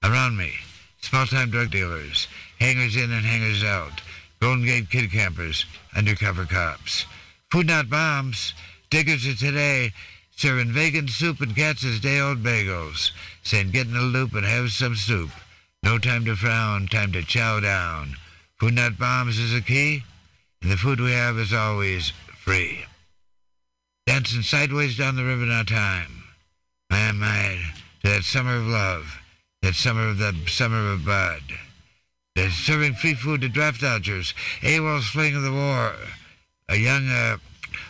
Speaker 17: Around me, small-time drug dealers, hangers in and hangers out, Golden Gate kid campers, undercover cops. Food not bombs. Diggers of today serving vegan soup and Katz's day-old bagels, saying get in the loop and have some soup. No time to frown, time to chow down. Food not bombs is a key, and the food we have is always free. Dancing sideways down the river now time. I am mad to that summer of love, that summer of the summer of bud. They're serving free food to draft dodgers, AWOL's fleeing of the war, a young, uh,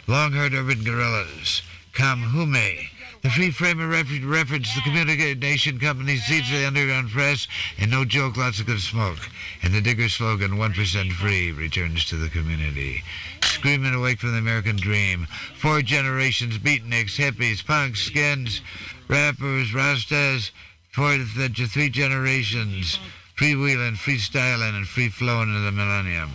Speaker 17: long-haired urban guerrillas, Kamhume, the free framer refer- reference the communication company seeds the underground press, and no joke, lots of good smoke. And the digger slogan, 1% free, returns to the community. Screaming awake from the American dream. Four generations, beatniks, hippies, punks, skins, rappers, rastas, the three generations, freewheeling, freestyling, and free-flowing into the millennium.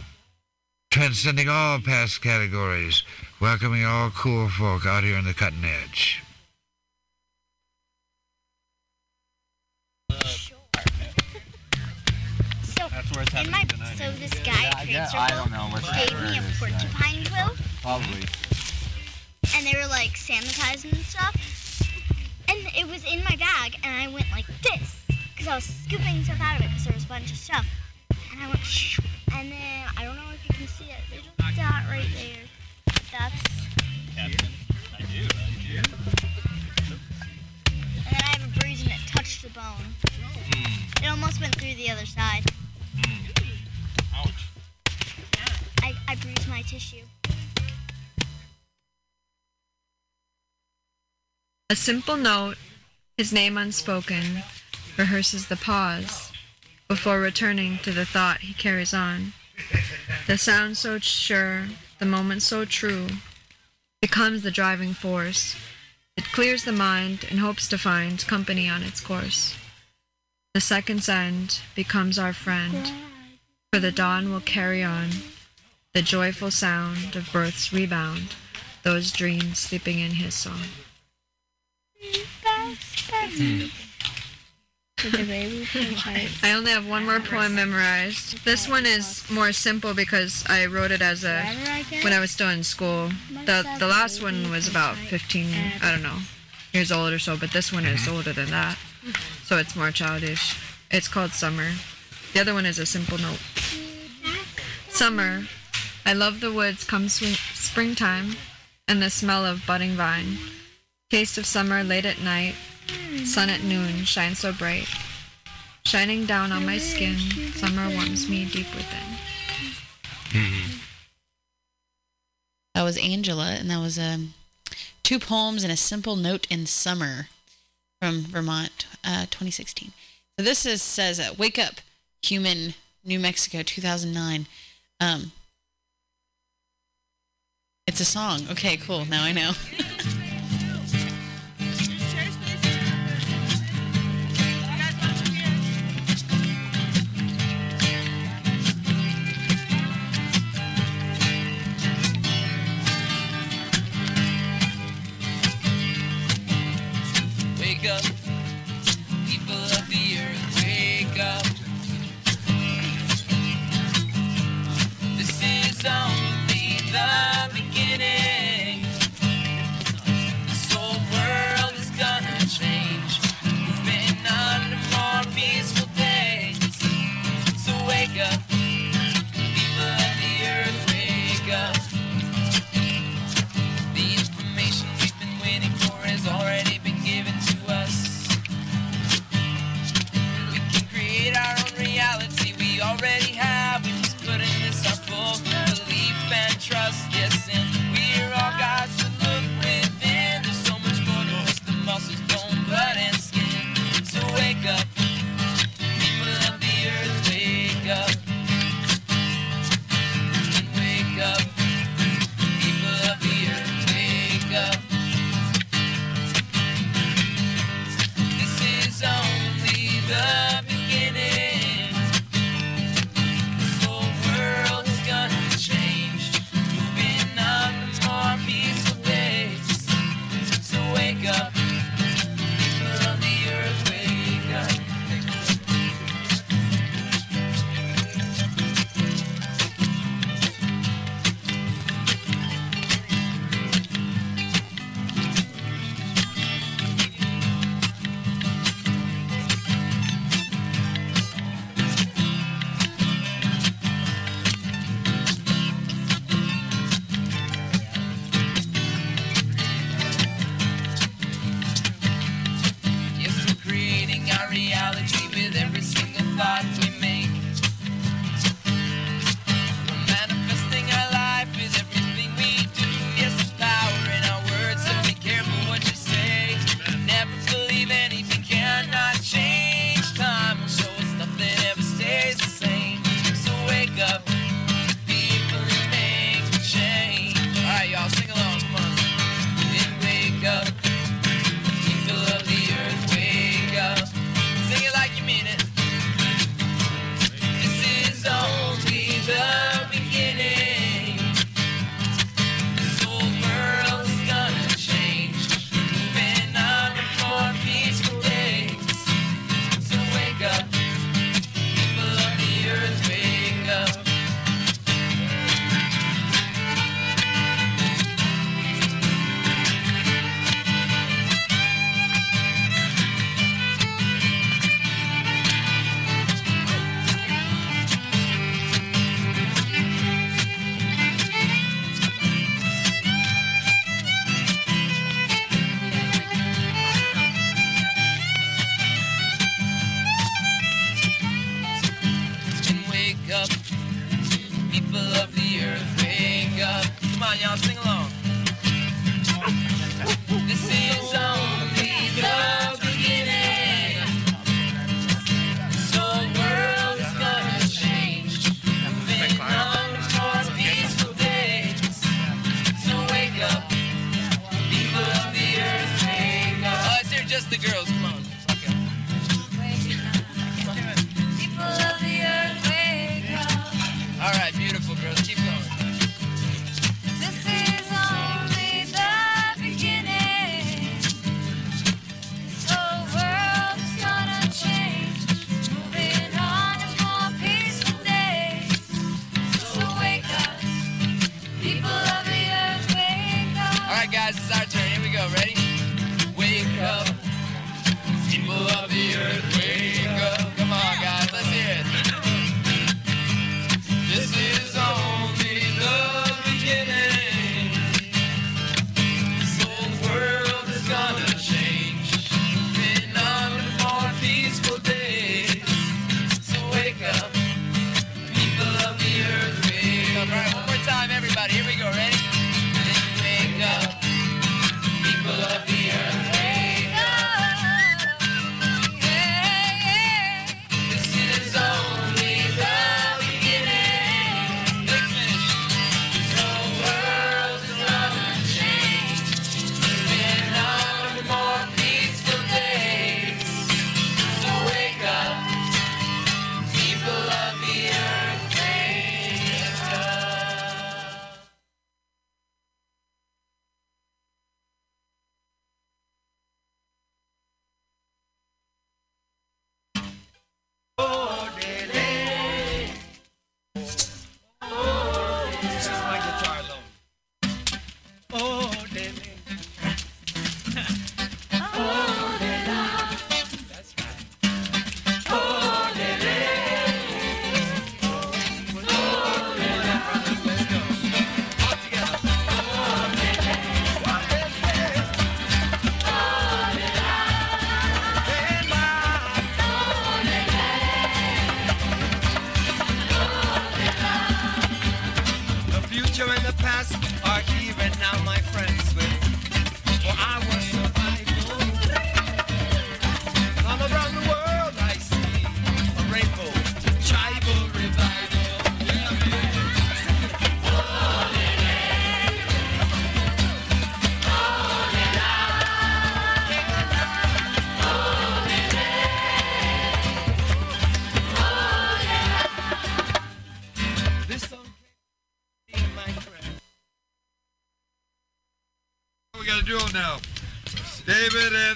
Speaker 17: Transcending all past categories, welcoming all cool folk out here on the cutting edge.
Speaker 18: So,
Speaker 15: where it's
Speaker 18: my,
Speaker 15: happening
Speaker 18: so this guy at
Speaker 15: Yeah,
Speaker 18: Trade Circle
Speaker 15: don't know what
Speaker 18: gave me a porcupine quill,
Speaker 15: Probably.
Speaker 18: and they were like sanitizing and stuff. And it was in my bag, and I went like this because I was scooping stuff out of it because there was a bunch of stuff. And I went, and then I don't know if you can see it. There's a dot right there. That's.
Speaker 15: I do. I do.
Speaker 18: And then I have a bruise, and it touched the bone. It almost went through the other side.
Speaker 15: Ouch.
Speaker 18: I, I bruised my tissue.
Speaker 19: A simple note, his name unspoken, rehearses the pause before returning to the thought he carries on. The sound so sure, the moment so true, becomes the driving force. It clears the mind and hopes to find company on its course. The second's end becomes our friend, for the dawn will carry on the joyful sound of birth's rebound, those dreams sleeping in his song. I only have one more poem memorized. This one is more simple because I wrote it as a when I was still in school. The the last one was about 15, I don't know, years old or so, but this one is mm-hmm. older than that. So it's more childish. It's called Summer. The other one is a simple note. Summer. I love the woods come swing, springtime and the smell of budding vine. Taste of summer late at night. Sun at noon shines so bright. Shining down on my skin, summer warms me deep within.
Speaker 20: That was Angela, and that was um, two poems and a simple note in summer from Vermont, uh, 2016. So this is says, uh, "Wake up, human, New Mexico, 2009." Um, it's a song. Okay, cool. Now I know.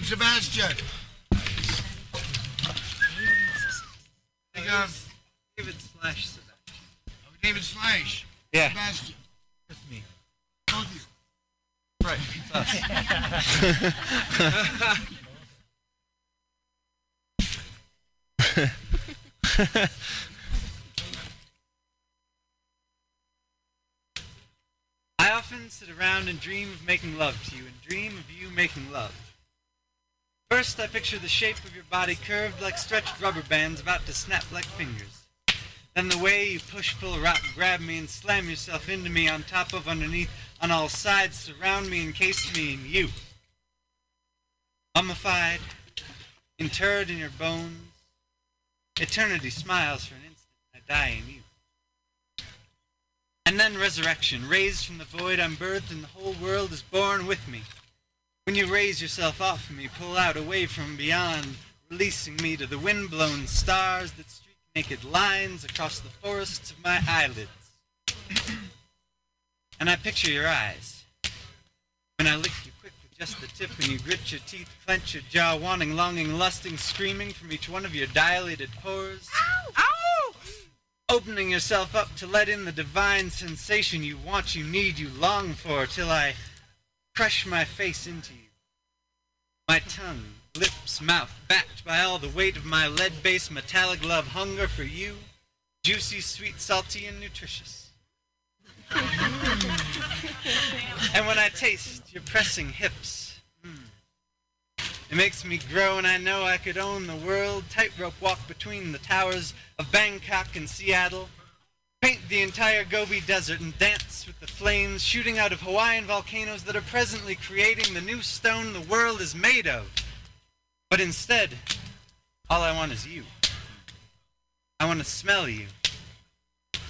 Speaker 3: Sebastian. Take off.
Speaker 21: David slash Sebastian.
Speaker 3: David Slash.
Speaker 21: Yeah.
Speaker 3: Sebastian.
Speaker 21: With me.
Speaker 3: Both you.
Speaker 21: Right. I often sit around and dream of making love to you and dream of you making love. First, I picture the shape of your body curved like stretched rubber bands about to snap like fingers. Then the way you push, pull, wrap, grab me, and slam yourself into me on top of, underneath, on all sides, surround me, encase me in you. Mummified, interred in your bones, eternity smiles for an instant, I die in you. And then resurrection, raised from the void, I'm birthed, and the whole world is born with me. When you raise yourself off me, pull out away from beyond, releasing me to the wind-blown stars that streak naked lines across the forests of my eyelids. and I picture your eyes. When I lick you quick with just the tip, when you grit your teeth, clench your jaw, wanting, longing, lusting, screaming from each one of your dilated pores. Ow! Ow! Opening yourself up to let in the divine sensation you want, you need, you long for, till I crush my face into you. My tongue, lips, mouth, backed by all the weight of my lead-based metallic love hunger for you, juicy, sweet, salty, and nutritious. and when I taste your pressing hips, mm, it makes me grow, and I know I could own the world. Tightrope walk between the towers of Bangkok and Seattle. Paint the entire Gobi Desert and dance with the flames shooting out of Hawaiian volcanoes that are presently creating the new stone the world is made of. But instead, all I want is you. I want to smell you.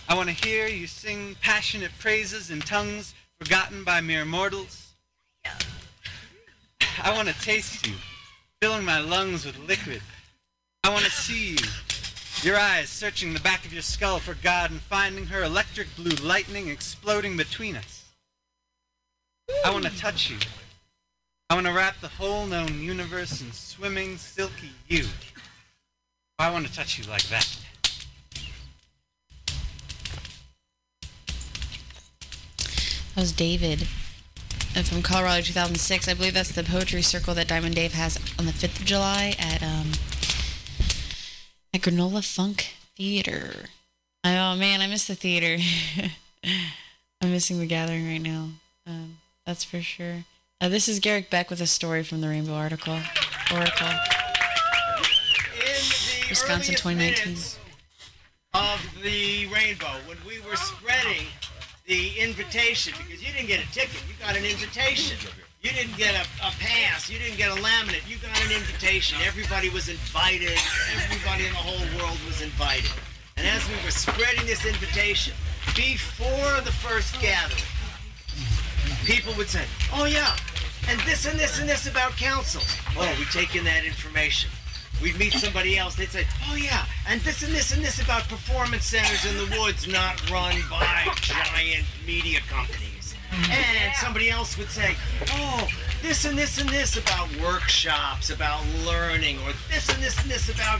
Speaker 21: I want to hear you sing passionate praises in tongues forgotten by mere mortals. I want to taste you, filling my lungs with liquid. I want to see you, your eyes searching the back of your skull for God and finding her electric blue lightning exploding between us. I want to touch you. I want to wrap the whole known universe in swimming, silky you. I want to touch you like that.
Speaker 2: That was David from Colorado 2006. I believe that's the poetry circle that Diamond Dave has on the 5th of July at um Granola Funk Theater. Oh man, I miss the theater. I'm missing the gathering right now. Um, that's for sure. Uh, this is Garrick Beck with a story from the Rainbow article. Oracle. Wisconsin 2019.
Speaker 22: of the rainbow when we were spreading the invitation because you didn't get a ticket, you got an invitation. You didn't get a, a pass, you didn't get a laminate, you got an invitation. Everybody was invited, everybody in the whole world was invited. And as we were spreading this invitation, before the first gathering, people would say, Oh, yeah, and this and this and this about council. Oh, we take in that information. We'd meet somebody else, they'd say, Oh, yeah, and this and this and this about performance centers in the woods not run by giant media companies. And somebody else would say, Oh, this and this and this about workshops, about learning, or this and this and this about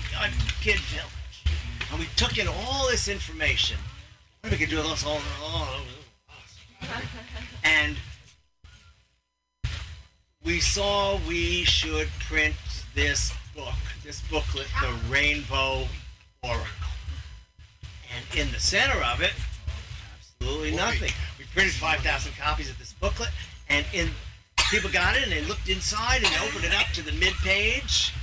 Speaker 22: Kid Village. And we took in all this information. We could do with us all? all and we saw we should print this book, this booklet, The Rainbow Oracle. And in the center of it, absolutely nothing. We printed 5,000 copies of this booklet, and in people got it and they looked inside and opened it up to the mid page,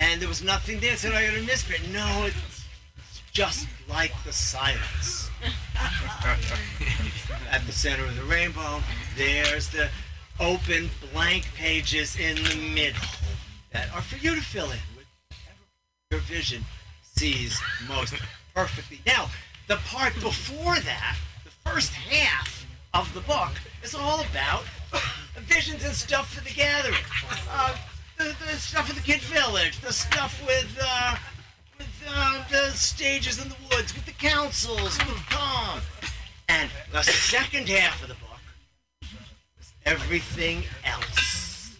Speaker 22: and there was nothing there. Said I got a misprint. No, it's just like the silence. At the center of the rainbow, there's the open blank pages in the middle that are for you to fill in with whatever your vision sees most perfectly. Now, the part before that, the first half of the book, is all about visions and stuff for the gathering. Uh, the, the stuff for the kid village, the stuff with, uh, with uh, the stages in the woods, with the councils, with Tom. And the second half of the book was everything else.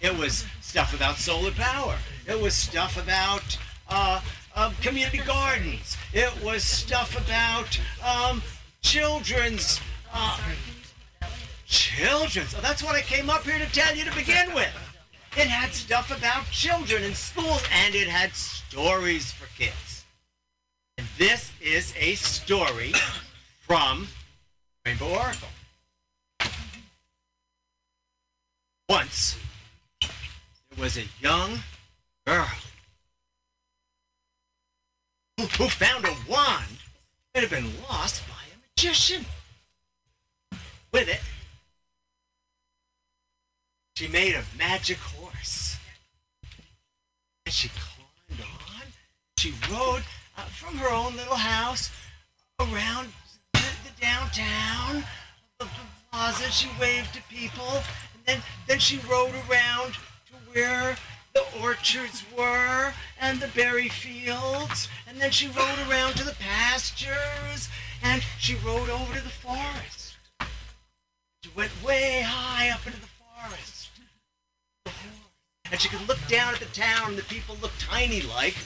Speaker 22: It was stuff about solar power. It was stuff about uh, um, community gardens. It was stuff about um, children's. Uh, children's. Oh, that's what I came up here to tell you to begin with. It had stuff about children in schools, and it had stories for kids. And this is a story from Rainbow Oracle. Once, there was a young girl who, who found a wand that had been lost by a magician. With it, she made a magic horse. And she climbed on. She rode uh, from her own little house around the, the downtown, the, the plaza. She waved to people. And then, then she rode around where the orchards were and the berry fields. And then she rode around to the pastures. And she rode over to the forest. She went way high up into the forest. And she could look down at the town, and the people looked tiny like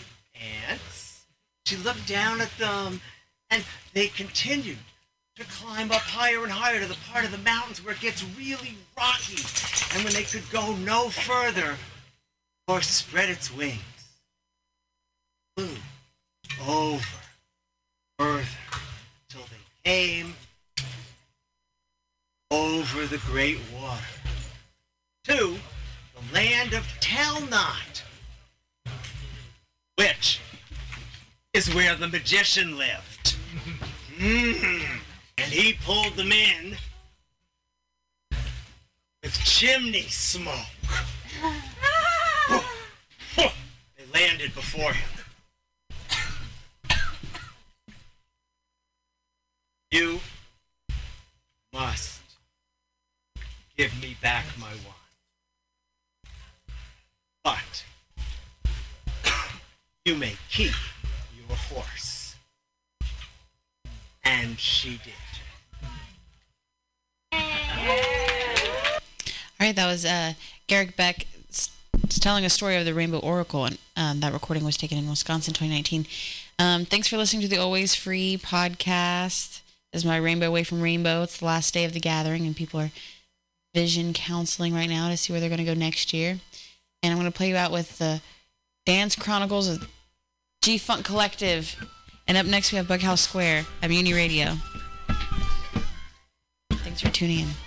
Speaker 22: ants. She looked down at them, and they continued to climb up higher and higher to the part of the mountains where it gets really rocky. And when they could go no further, the horse spread its wings, flew over, further, till they came over the great water to the land of Telnot, which is where the magician lived. Mm. And he pulled them in with chimney smoke. they landed before him. You must give me back my wand. But you may keep your horse. And she did.
Speaker 2: All right, that was uh, Garrick Beck telling a story of the Rainbow Oracle, and um, that recording was taken in Wisconsin, 2019. Um, thanks for listening to the Always Free podcast. This is my Rainbow Away from Rainbow. It's the last day of the gathering, and people are vision counseling right now to see where they're going to go next year. And I'm going to play you out with the Dance Chronicles of G Funk Collective. And up next, we have Bughouse Square at Mutiny Radio. Thanks for tuning in.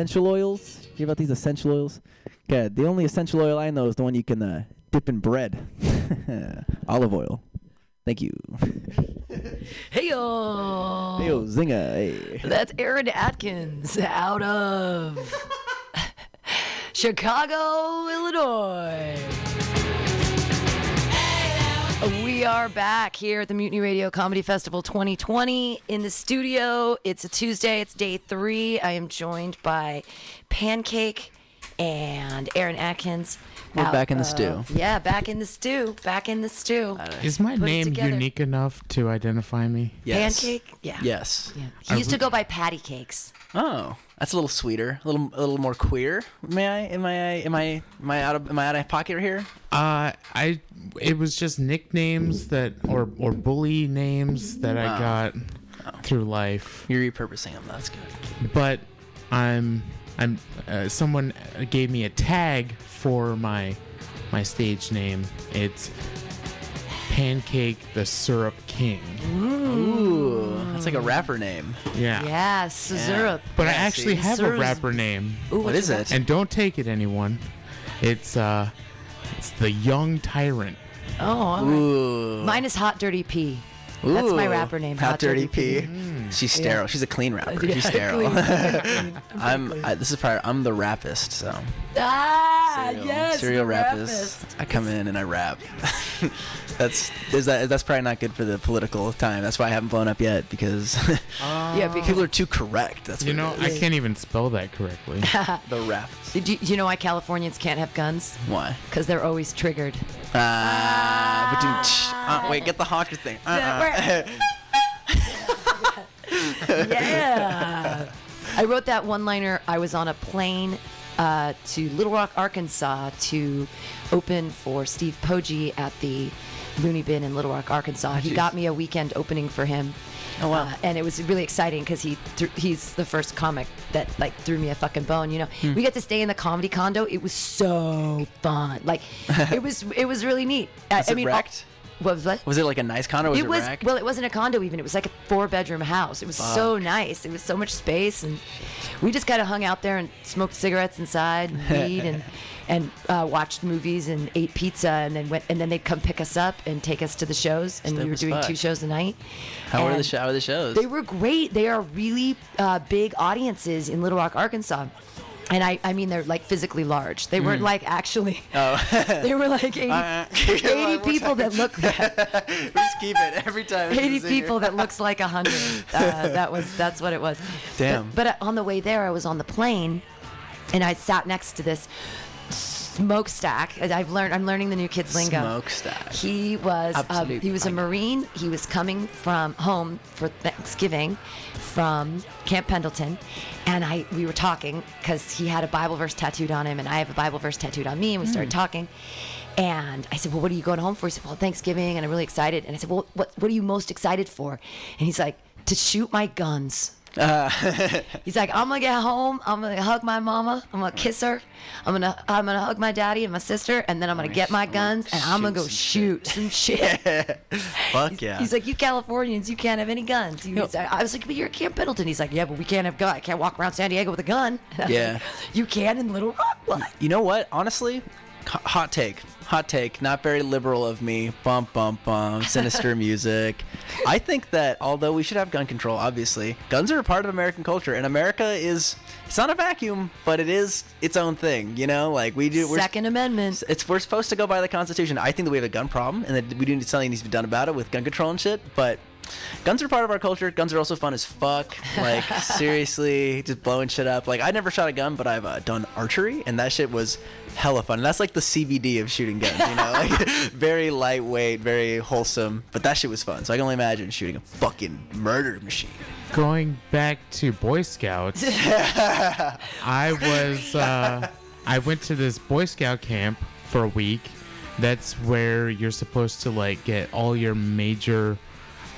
Speaker 23: Essential oils. Hear about these essential oils? Okay, the only essential oil I know is the one you can uh, dip in bread. Olive oil. Thank you.
Speaker 24: Hey yo!
Speaker 23: Hey, yo, Zinga. Hey.
Speaker 24: That's Aaron Atkins out of Chicago, Illinois. We are back here at the Mutiny Radio Comedy Festival 2020 in the studio. It's a Tuesday, it's day three. I am joined by Pancake and Aaron Atkins.
Speaker 23: We're
Speaker 24: out
Speaker 23: back in the
Speaker 24: of-
Speaker 23: stew.
Speaker 24: Yeah, back in the stew. Back in the stew.
Speaker 25: Is my
Speaker 24: Put
Speaker 25: name unique enough to identify me? Yes.
Speaker 24: Pancake? Yeah.
Speaker 23: Yes.
Speaker 24: Yeah. He used to go by patty cakes.
Speaker 23: Oh, that's a little sweeter, a little, a little more queer. May I? Am I? Am I? Am I out of? Am I out of pocket here?
Speaker 25: Uh, I it was just nicknames that or or bully names that I
Speaker 23: Wow.
Speaker 25: got through life.
Speaker 23: You're repurposing them. That's good.
Speaker 25: But I'm I'm uh, someone gave me a tag for my my stage name. It's Pancake the Syrup King.
Speaker 23: Ooh, that's like a rapper name.
Speaker 25: Yeah.
Speaker 24: Yeah, syrup.
Speaker 25: But I actually
Speaker 23: see?
Speaker 25: have a rapper name.
Speaker 24: Ooh, what's
Speaker 23: it?
Speaker 25: And don't take it, anyone. It's uh, it's the Young Tyrant.
Speaker 24: Oh, all right.
Speaker 23: Ooh.
Speaker 24: Mine is Hot Dirty P. That's my rapper name.
Speaker 23: Hot, Dirty, P.
Speaker 25: Mm.
Speaker 23: She's
Speaker 24: Yeah.
Speaker 23: sterile. She's a clean rapper.
Speaker 24: Yeah,
Speaker 23: She's sterile. I'm. I, this is probably. I'm the rappist. So.
Speaker 24: Ah,
Speaker 23: Serial,
Speaker 24: yes.
Speaker 23: serial
Speaker 24: the
Speaker 23: rapist. I come in and I rap. that's is that that's probably not good for the political time. That's why I haven't blown up yet because
Speaker 24: Yeah, because-
Speaker 23: people are too correct. That's
Speaker 25: You know, I can't even spell that correctly.
Speaker 23: the rap.
Speaker 24: Did you, you know why Californians can't have guns?
Speaker 23: Why?
Speaker 24: Because they're always triggered.
Speaker 23: Ah, but uh, wait, get the honker thing. Uh-uh.
Speaker 24: yeah. I wrote that one liner. I was on a plane uh, to Little Rock, Arkansas to open for Steve Poggi at the Loony Bin in Little Rock, Arkansas. he
Speaker 23: jeez.
Speaker 24: got me a weekend opening for him.
Speaker 23: Oh, wow.
Speaker 24: Uh, and it was really exciting because he th- he's the first comic that like threw me a fucking bone. You know,
Speaker 23: Hmm.
Speaker 24: we got to stay in the comedy condo. It was so fun. Like it was it was really neat. I-
Speaker 23: Was
Speaker 24: I
Speaker 23: it
Speaker 24: mean,
Speaker 23: wrecked?
Speaker 24: what was that?
Speaker 23: Was it like a nice condo? Was it,
Speaker 24: it was well, it wasn't a condo even. It was like a four bedroom house. It was so nice. It was so much space, and we just kind of hung out there and smoked cigarettes inside and weed and and uh, watched movies and ate pizza, and then went and then they'd come pick us up and take us to the shows, and
Speaker 23: Dope
Speaker 24: we were doing
Speaker 23: fuck.
Speaker 24: two shows a night.
Speaker 23: How were the show? How were the shows?
Speaker 24: They were great. They are really uh, big audiences in Little Rock, Arkansas. And I, I mean, they're like physically large. They weren't
Speaker 23: Mm.
Speaker 24: like actually.
Speaker 23: Oh.
Speaker 24: they were like 80,
Speaker 23: Uh,
Speaker 24: 80 people that look We
Speaker 23: Just keep it every time.
Speaker 24: 80 people that looks like 100. Uh, that was that's what it was.
Speaker 23: Damn.
Speaker 24: But, but on the way there, I was on the plane, and I sat next to this smokestack. I've learned. I'm learning the new kids lingo.
Speaker 23: Smokestack.
Speaker 24: He was.
Speaker 23: Absolute
Speaker 24: he was a Marine. He was coming from home for Thanksgiving from Camp Pendleton, and I we were talking because he had a Bible verse tattooed on him, and I have a Bible verse tattooed on me, and we started
Speaker 23: Mm.
Speaker 24: talking. And I said, "Well, what are you going home for?" He said, "Well, Thanksgiving," and I'm really excited. And I said, "Well, what what are you most excited for?" And he's like, "To shoot my guns."
Speaker 23: Uh,
Speaker 24: He's like, I'm gonna get home. I'm gonna hug my mama. I'm gonna kiss her. I'm gonna I'm gonna hug my daddy and my sister, and then I'm gonna get my guns and I'm gonna go shoot some shit.
Speaker 23: Fuck yeah.
Speaker 24: He's like, you Californians, you can't have any guns. He was- I was like, but you're at Camp Pendleton. He's like, yeah, but we can't have gun. I can't walk around San Diego with a gun. And I was
Speaker 23: Yeah.
Speaker 24: like, you can in Little Rock. What?
Speaker 23: You know what? Honestly, h- hot take. Hot take. Not very liberal of me. Bump, bump, bump. Sinister music. I think that although we should have gun control, obviously, guns are a part of American culture, and America is. It's not a vacuum, but it is its own thing. You know, like we do. We're,
Speaker 24: Second Amendment.
Speaker 23: it's we're supposed to go by the Constitution. I think that we have a gun problem, and that we do need something needs to be done about it with gun control and shit. But guns are part of our culture. Guns are also fun as fuck. Like seriously, just blowing shit up. Like I never shot a gun, but I've uh, done archery, and that shit was hella fun. And that's like the CBD of shooting guns. You know, like very lightweight, very wholesome. But that shit was fun. So I can only imagine shooting a fucking murder machine.
Speaker 25: Going back to Boy Scouts, I was uh, I went to this Boy Scout camp for a week. That's where you're supposed to like get all your major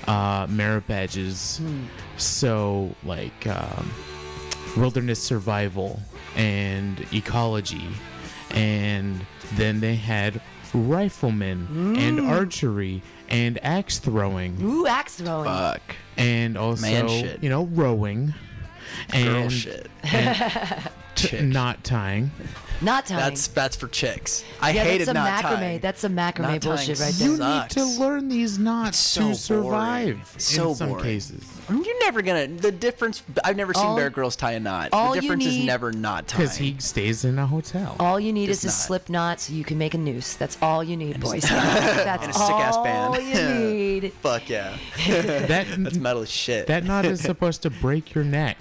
Speaker 25: uh, merit badges.
Speaker 24: Hmm.
Speaker 25: So like um, wilderness survival and ecology, and then they had riflemen and
Speaker 24: Mm.
Speaker 25: archery and axe throwing.
Speaker 24: Ooh, axe throwing.
Speaker 23: Fuck.
Speaker 25: And also,
Speaker 23: Man shit.
Speaker 25: you know, rowing. And,
Speaker 23: Girl shit.
Speaker 25: and t- knot tying.
Speaker 24: Not tying.
Speaker 23: That's that's for chicks. I
Speaker 24: yeah,
Speaker 23: hated
Speaker 24: that's some
Speaker 23: not
Speaker 24: macrame.
Speaker 23: tying.
Speaker 24: That's some macrame
Speaker 23: Knot
Speaker 24: bullshit right there.
Speaker 25: You need to learn these knots
Speaker 23: so
Speaker 25: to survive
Speaker 23: boring. So
Speaker 25: in some
Speaker 23: boring.
Speaker 25: cases.
Speaker 23: You're never gonna. The difference. I've never seen
Speaker 24: All-
Speaker 23: Bear Grylls tie a knot.
Speaker 24: all
Speaker 23: The
Speaker 24: you
Speaker 23: difference is never not tying.
Speaker 25: Because he stays in a hotel.
Speaker 24: All you need
Speaker 23: Just
Speaker 24: is a slip knot so you can make a noose. That's all you need, boys.
Speaker 23: And
Speaker 24: That's
Speaker 23: a sick-ass
Speaker 24: all you need.
Speaker 23: Fuck yeah.
Speaker 25: That-
Speaker 23: That's metal as shit.
Speaker 25: That knot is supposed to break your neck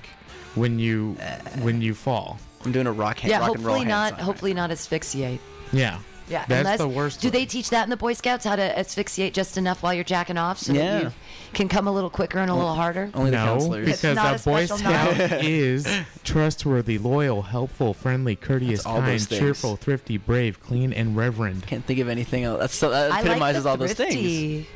Speaker 25: when you uh. when you fall.
Speaker 23: I'm doing a rock hand,
Speaker 24: Yeah,
Speaker 23: rock and roll
Speaker 24: hopefully not.
Speaker 23: sign.
Speaker 24: Hopefully not asphyxiate.
Speaker 25: Yeah.
Speaker 24: Yeah,
Speaker 25: That's
Speaker 24: unless,
Speaker 25: the worst.
Speaker 24: Do they teach that in the Boy Scouts how to asphyxiate just enough while you're jacking off so
Speaker 23: Yeah.
Speaker 24: that you can come a little quicker and a little harder?
Speaker 23: Only the
Speaker 25: no,
Speaker 23: counselors.
Speaker 24: It's
Speaker 25: because
Speaker 24: not
Speaker 25: a
Speaker 24: a
Speaker 25: Boy Scout
Speaker 24: knot.
Speaker 25: is trustworthy, loyal, helpful, friendly, courteous,
Speaker 23: all
Speaker 25: kind, cheerful, thrifty, brave, clean, and reverend.
Speaker 23: Can't think of anything else. That's so, that
Speaker 24: I like
Speaker 23: epitomizes
Speaker 24: the
Speaker 23: all those things.
Speaker 24: thrifty.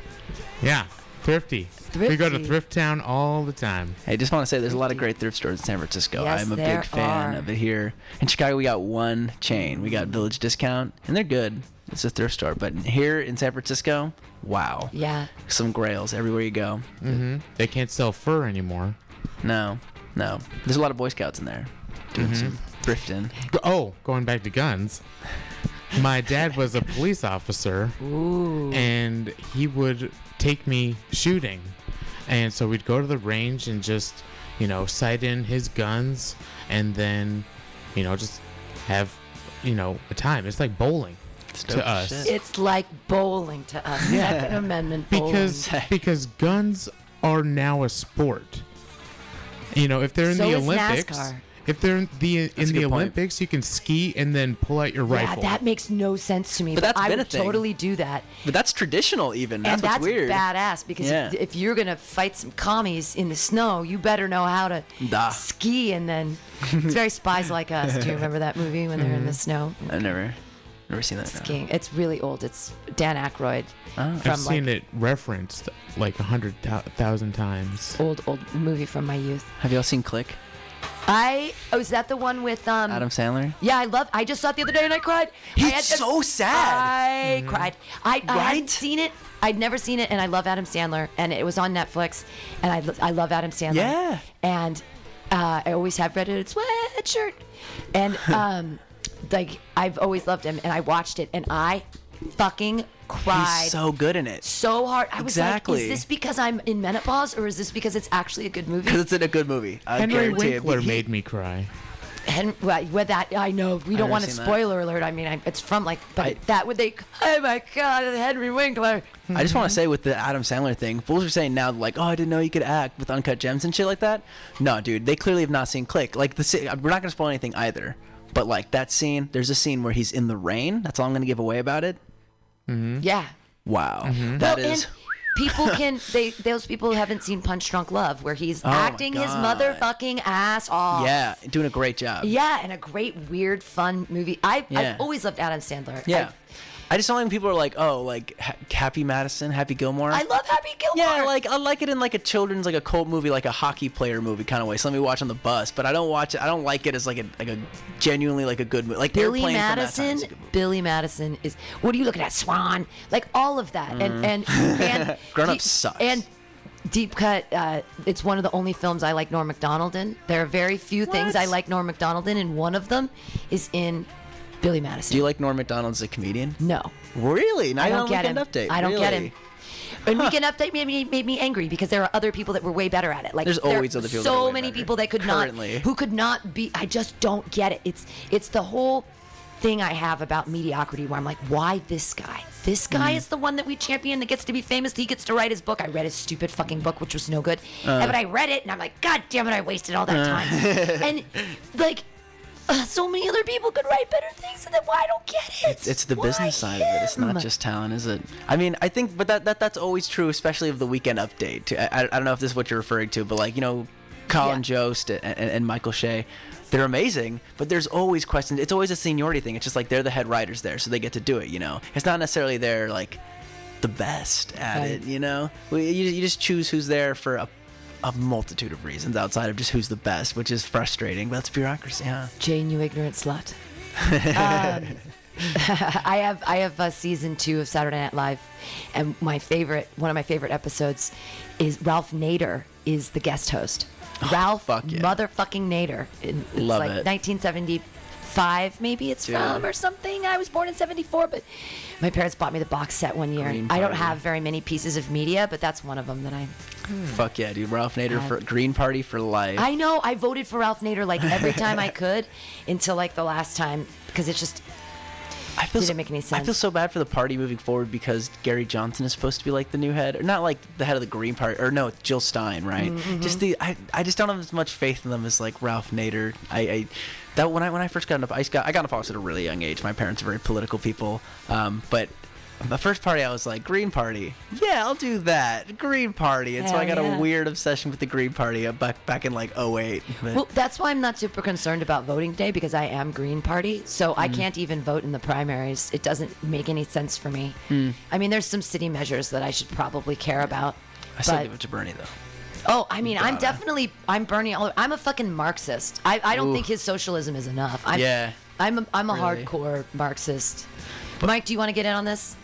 Speaker 25: Yeah, thrifty. We go to Thrift Town all the time.
Speaker 23: I just want to say there's a lot of great thrift stores in San Francisco.
Speaker 24: Yes,
Speaker 23: I'm a
Speaker 24: there
Speaker 23: big fan
Speaker 24: are.
Speaker 23: of it here. In Chicago, we got one chain. We got Village Discount, and they're good. It's a thrift store. But here in San Francisco, wow.
Speaker 24: Yeah.
Speaker 23: Some grails everywhere you go.
Speaker 25: Mm-hmm. They can't sell fur anymore.
Speaker 23: No, no. There's a lot of Boy Scouts in there doing
Speaker 25: Mhm.
Speaker 23: some thrifting.
Speaker 25: Oh, going back to guns. My dad was a police officer,
Speaker 24: Ooh.
Speaker 25: and he would take me shooting. And so we'd go to the range and just, you know, sight in his guns and then, you know, just have, you know, a time. It's like bowling
Speaker 23: dope
Speaker 25: to us.
Speaker 23: shit.
Speaker 24: It's like bowling to us.
Speaker 25: Yeah.
Speaker 24: Second Amendment bowling.
Speaker 25: Because because guns are now a sport. You know, if they're in
Speaker 24: So
Speaker 25: the
Speaker 24: is
Speaker 25: Olympics,
Speaker 24: NASCAR.
Speaker 25: If they're in the
Speaker 23: a
Speaker 25: in the
Speaker 23: good point.
Speaker 25: Olympics, you can ski and then pull out your rifle.
Speaker 24: yeah,
Speaker 25: rifle.
Speaker 24: that makes no sense to me.
Speaker 23: But
Speaker 24: But,
Speaker 23: that's
Speaker 24: I
Speaker 23: been a
Speaker 24: would
Speaker 23: thing.
Speaker 24: totally do that.
Speaker 23: But that's traditional, even. That's
Speaker 24: and
Speaker 23: what's
Speaker 24: that's
Speaker 23: weird.
Speaker 24: badass because
Speaker 23: Yeah.
Speaker 24: if, if you're gonna fight some commies in the snow, you better know how to
Speaker 23: Da.
Speaker 24: ski. And then it's very spies like us. Do you remember that movie when they're in the mm-hmm. snow
Speaker 23: I've never, never seen that. no.
Speaker 24: skiing? It's really old. It's Dan Aykroyd
Speaker 23: Oh.
Speaker 25: I've
Speaker 24: from like
Speaker 25: seen it referenced like a hundred thou- thousand times.
Speaker 24: old old movie from my youth.
Speaker 23: Have y'all seen Click?
Speaker 24: I oh, is that the one with um?
Speaker 23: Adam Sandler.
Speaker 24: Yeah, I love. I just saw it the other day and I cried. I
Speaker 23: He's
Speaker 24: had-
Speaker 23: so sad.
Speaker 24: I cried. I, I
Speaker 23: Right?
Speaker 24: hadn't seen it. I'd never seen it, and I love Adam Sandler, and it was on Netflix, and I, I love Adam Sandler.
Speaker 23: Yeah.
Speaker 24: And uh, I always have redheaded sweatshirt, and um, like I've always loved him, and I watched it, and I fucking cried
Speaker 23: He's so good in it.
Speaker 24: so hard. I was like,
Speaker 23: Exactly.
Speaker 24: is this because I'm in menopause, or is this because it's actually a good movie?
Speaker 23: Because it's in a good movie. I
Speaker 25: Henry
Speaker 23: guarantee it.
Speaker 25: Winkler made me cry.
Speaker 24: Hen- well, with that, I know we don't want a
Speaker 23: seen that.
Speaker 24: spoiler alert. I mean, I, it's from like, but that would they? Oh my God, Henry Winkler.
Speaker 23: I just want to say with the Adam Sandler thing, fools are saying now like, oh, I didn't know you could act with uncut gems and shit like that. No, dude, they clearly have not seen Click. Like the we're not gonna spoil anything either. But like that scene, there's a scene where he's in the rain. That's all I'm gonna give away about it.
Speaker 24: Mm-hmm. Yeah.
Speaker 23: Wow,
Speaker 24: Well,
Speaker 23: that
Speaker 24: and
Speaker 23: is.
Speaker 24: people can they those people who haven't seen Punch Drunk Love, where he's
Speaker 23: Oh
Speaker 24: acting his motherfucking ass off.
Speaker 23: Yeah, doing a great job.
Speaker 24: Yeah, and a great, weird, fun movie. I
Speaker 23: Yeah.
Speaker 24: I've always loved Adam Sandler.
Speaker 23: Yeah. I just don't like when people are like, oh, like Ha- Happy Madison, Happy Gilmore.
Speaker 24: I love Happy Gilmore.
Speaker 23: Yeah, like I like it in like a children's, like a cult movie, like a hockey player movie kind of way. So let me watch on the bus, but I don't watch it. I don't like it as like a like a genuinely like a good movie. Like
Speaker 24: Billy
Speaker 23: Airplane from that time
Speaker 24: Madison.
Speaker 23: is a good
Speaker 24: Billy Madison is. What are you looking at, Swan? Like all of that, and and
Speaker 23: Mm.
Speaker 24: and
Speaker 23: Grown
Speaker 24: Deep-
Speaker 23: sucks.
Speaker 24: And Deep Cut. Uh, it's one of the only films I like Norm Macdonald in. There are very few things I like Norm Macdonald in, and one of them is in Billy Madison.
Speaker 23: Do you like Norm Macdonald as a comedian?
Speaker 24: No.
Speaker 23: Really? Not
Speaker 24: I don't
Speaker 23: on
Speaker 24: get him.
Speaker 23: Update.
Speaker 24: I don't get him. And Weekend Update made me made me angry because there are other people that were way better at it. Like
Speaker 23: There's
Speaker 24: there
Speaker 23: always other people that
Speaker 24: So many
Speaker 23: better.
Speaker 24: people that could
Speaker 23: Currently.
Speaker 24: not, who could not be. I just don't get it. It's it's the whole thing I have about mediocrity where I'm like, why this guy? This guy
Speaker 23: Mm.
Speaker 24: is the one that we champion that gets to be famous. He gets to write his book. I read his stupid fucking book, which was no good.
Speaker 23: Uh.
Speaker 24: but I read it and I'm like, God damn it, I wasted all that
Speaker 23: Uh.
Speaker 24: time. and like, uh, so many other people could write better things, and then why I don't get it?
Speaker 23: It's, it's the business side of it. It's not just talent, is it? I mean, I think, but that, that that's always true, especially of the weekend update. I, I, I don't know if this is what you're referring to, but like you know, Colin Jost and, and, and Michael Che, they're amazing. But there's always questions. It's always a seniority thing. It's just like they're the head writers there, so they get to do it. You know, it's not necessarily they're like the best at
Speaker 24: Right.
Speaker 23: it. You know, you, you just choose who's there for a, a multitude of reasons outside of just who's the best, which is frustrating. But it's bureaucracy, huh?
Speaker 24: Jane, you ignorant slut. um, I have I have uh, season two of Saturday Night Live, and my favorite one of my favorite episodes is Ralph Nader is the guest host. Ralph motherfucking Nader. It's
Speaker 23: Love
Speaker 24: like
Speaker 23: it.
Speaker 24: 1975, maybe it's
Speaker 23: Dude.
Speaker 24: from or something. I was born in 74, but my parents bought me the box set one year. I don't have very many pieces of media, but that's one of them that I.
Speaker 23: Fuck yeah, dude! Ralph Nader
Speaker 24: Uh,
Speaker 23: for Green Party for life.
Speaker 24: I know I voted for Ralph Nader like every time I could until like the last time because it's just
Speaker 23: I feel
Speaker 24: didn't
Speaker 23: so,
Speaker 24: make any sense.
Speaker 23: I feel so bad for the party moving forward because Gary Johnson is supposed to be like the new head, or not like the head of the Green Party, or no, Jill Stein, right?
Speaker 24: Mhm.
Speaker 23: Just the I, I just don't have as much faith in them as like Ralph Nader. I, I that when I when I first got into I got I got into politics at a really young age. My parents are very political people, um, but. The first party, I was like, Green Party. Yeah, I'll do that. Green Party. And so I got
Speaker 24: yeah.
Speaker 23: a weird obsession with the Green Party uh, back back in like 08. But
Speaker 24: Well, that's why I'm not super concerned about voting day because I am Green Party, so I
Speaker 23: Mm.
Speaker 24: can't even vote in the primaries. It doesn't make any sense for me.
Speaker 23: Hmm.
Speaker 24: I mean, there's some city measures that I should probably care about.
Speaker 23: I still give it to Bernie, though.
Speaker 24: Oh, I mean, I'm definitely I'm Bernie. all- I'm a fucking Marxist. I, I don't
Speaker 23: Ooh.
Speaker 24: think his socialism is enough. I'm,
Speaker 23: Yeah.
Speaker 24: I'm a, I'm a
Speaker 23: Really?
Speaker 24: hardcore Marxist. Mike, do you want to get in on this?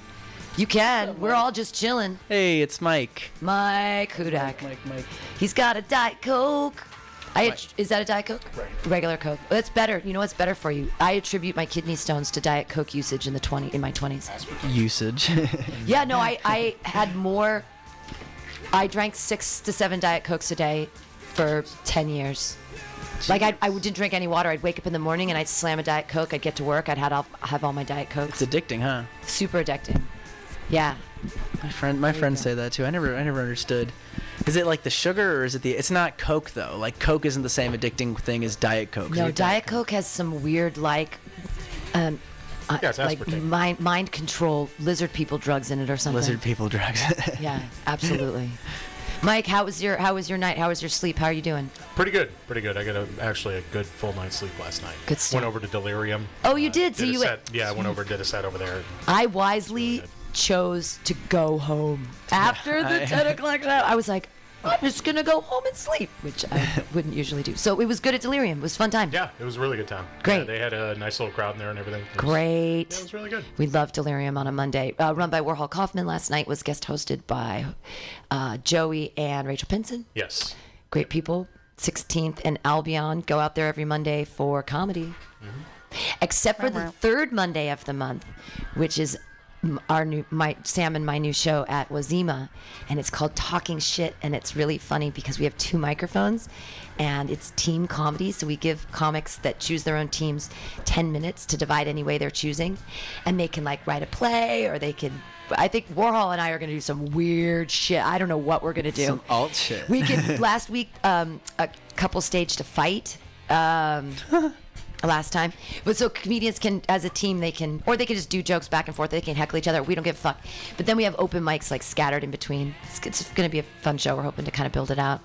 Speaker 24: You can. We're all just chilling.
Speaker 23: Hey, it's Mike.
Speaker 24: Mike Hudak.
Speaker 23: Mike, Mike.
Speaker 24: He's got a Diet Coke. I att- is that a Diet Coke? Right. Regular Coke. That's better. You know what's better for you? I attribute my kidney stones to Diet Coke usage in the twenty in my twenties.
Speaker 23: Usage.
Speaker 24: Yeah, no, I I had more. I drank six to seven Diet Cokes a day for ten years. Like I, I didn't drink any water. I'd wake up in the morning and I'd slam a Diet Coke. I'd get to work. I'd had all, have all my Diet Cokes.
Speaker 23: It's addicting, huh?
Speaker 24: Super addicting. Yeah.
Speaker 23: My friend, my friends say that too. I never, I never understood. Is it like the sugar, or is it the? It's not Coke though. Like Coke isn't the same addicting thing as Diet Coke.
Speaker 24: No, Diet Coke has some weird like, um, uh,
Speaker 23: Yeah, it's
Speaker 24: like mind mind control lizard people drugs in it or something.
Speaker 23: Lizard people drugs.
Speaker 24: Yeah, absolutely. Mike, how was your how was your night? How was your sleep? How are you doing?
Speaker 26: Pretty good, pretty good. I got a, actually a good full night's sleep last night.
Speaker 24: Good stuff.
Speaker 26: Went over to Delirium.
Speaker 24: Oh, you did. So
Speaker 26: Did a
Speaker 24: you
Speaker 26: set, yeah, I went over did a set over there.
Speaker 24: I wisely chose to go home after the
Speaker 26: I-
Speaker 24: 10 o'clock show. I was like, I'm just going to go home and sleep, which I wouldn't usually do. So it was good at Delirium. It was a fun time.
Speaker 26: Yeah, it was a really good time.
Speaker 24: Great.
Speaker 26: Yeah, they had a nice little crowd in there and everything. It was-
Speaker 24: Great.
Speaker 26: Yeah, it was really good.
Speaker 24: We love Delirium on a Monday. Uh, run by Warhol Kaufman last night was guest hosted by uh, Joey and Rachel Pinson.
Speaker 26: Yes.
Speaker 24: Great people. 16th and Albion. Go out there every Monday for comedy.
Speaker 26: Mm-hmm.
Speaker 24: Except for the third Monday of the month, which is m- our new my Sam and my new show at Wazima, and it's called Talking Shit, and it's really funny because we have two microphones, and it's team comedy. So we give comics that choose their own teams ten minutes to divide any way they're choosing, and they can like write a play or they can. I think Warhol and I are going to do some weird shit. I don't know what we're going to do.
Speaker 23: Some alt shit.
Speaker 24: We could last week um, a couple staged a fight. Um, last time, but so comedians can, as a team, they can, or they can just do jokes back and forth. They can heckle each other. We don't give a fuck. But then we have open mics like scattered in between. It's, it's going to be a fun show. We're hoping to kind of build it out.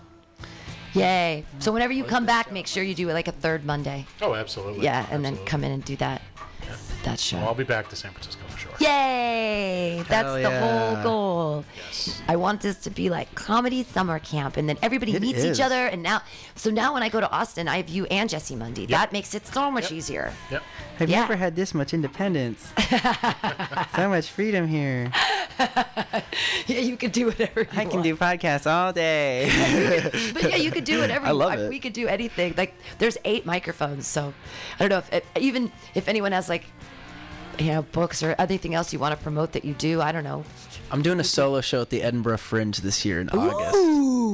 Speaker 24: Yay! So whenever you come back, make sure you do it like a third Monday.
Speaker 26: Oh, absolutely.
Speaker 24: Yeah, and then come in and do that. That show.
Speaker 26: Well, I'll be back to San Francisco sure.
Speaker 24: Yay! That's
Speaker 26: Hell
Speaker 24: the
Speaker 26: yeah.
Speaker 24: whole goal. I want this to be like comedy summer camp, and then everybody
Speaker 23: It
Speaker 24: meets
Speaker 23: is.
Speaker 24: each other. And now, so now when I go to Austin, I have you and Jesse Mundy. That makes it so much easier.
Speaker 26: Yep.
Speaker 23: Have
Speaker 24: Yeah.
Speaker 23: you ever had this much independence? so much freedom here.
Speaker 24: yeah, you could do whatever you
Speaker 23: I can do podcasts all day.
Speaker 24: but yeah, you could do whatever.
Speaker 23: I love
Speaker 24: want.
Speaker 23: it.
Speaker 24: We could do anything. Like there's eight microphones, so I don't know if, if even if anyone has like you know books or anything else you want to promote that you do. I don't know.
Speaker 23: I'm doing a solo show at the Edinburgh Fringe this year in August.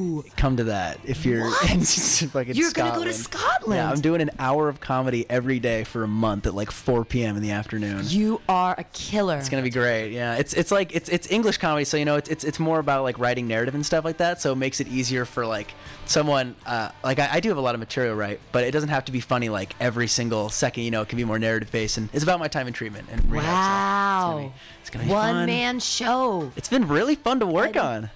Speaker 24: Ooh,
Speaker 23: Come to that if you're in fucking
Speaker 24: You're gonna go to
Speaker 23: Scotland. Yeah, I'm doing an hour of comedy every day for a month at like 4 p.m. in the afternoon.
Speaker 24: you are a killer.
Speaker 23: It's gonna be great. Yeah, it's it's like it's it's English comedy, so you know it's it's, it's more about like writing narrative and stuff like that. So it makes it easier for like someone uh, like I, I do have a lot of material right, but it doesn't have to be funny like every single second. You know, it can be more narrative based, and it's about my time in treatment and rehab.
Speaker 24: Wow.
Speaker 23: It's gonna be
Speaker 24: One
Speaker 23: fun.
Speaker 24: man show.
Speaker 23: It's been really fun to work on.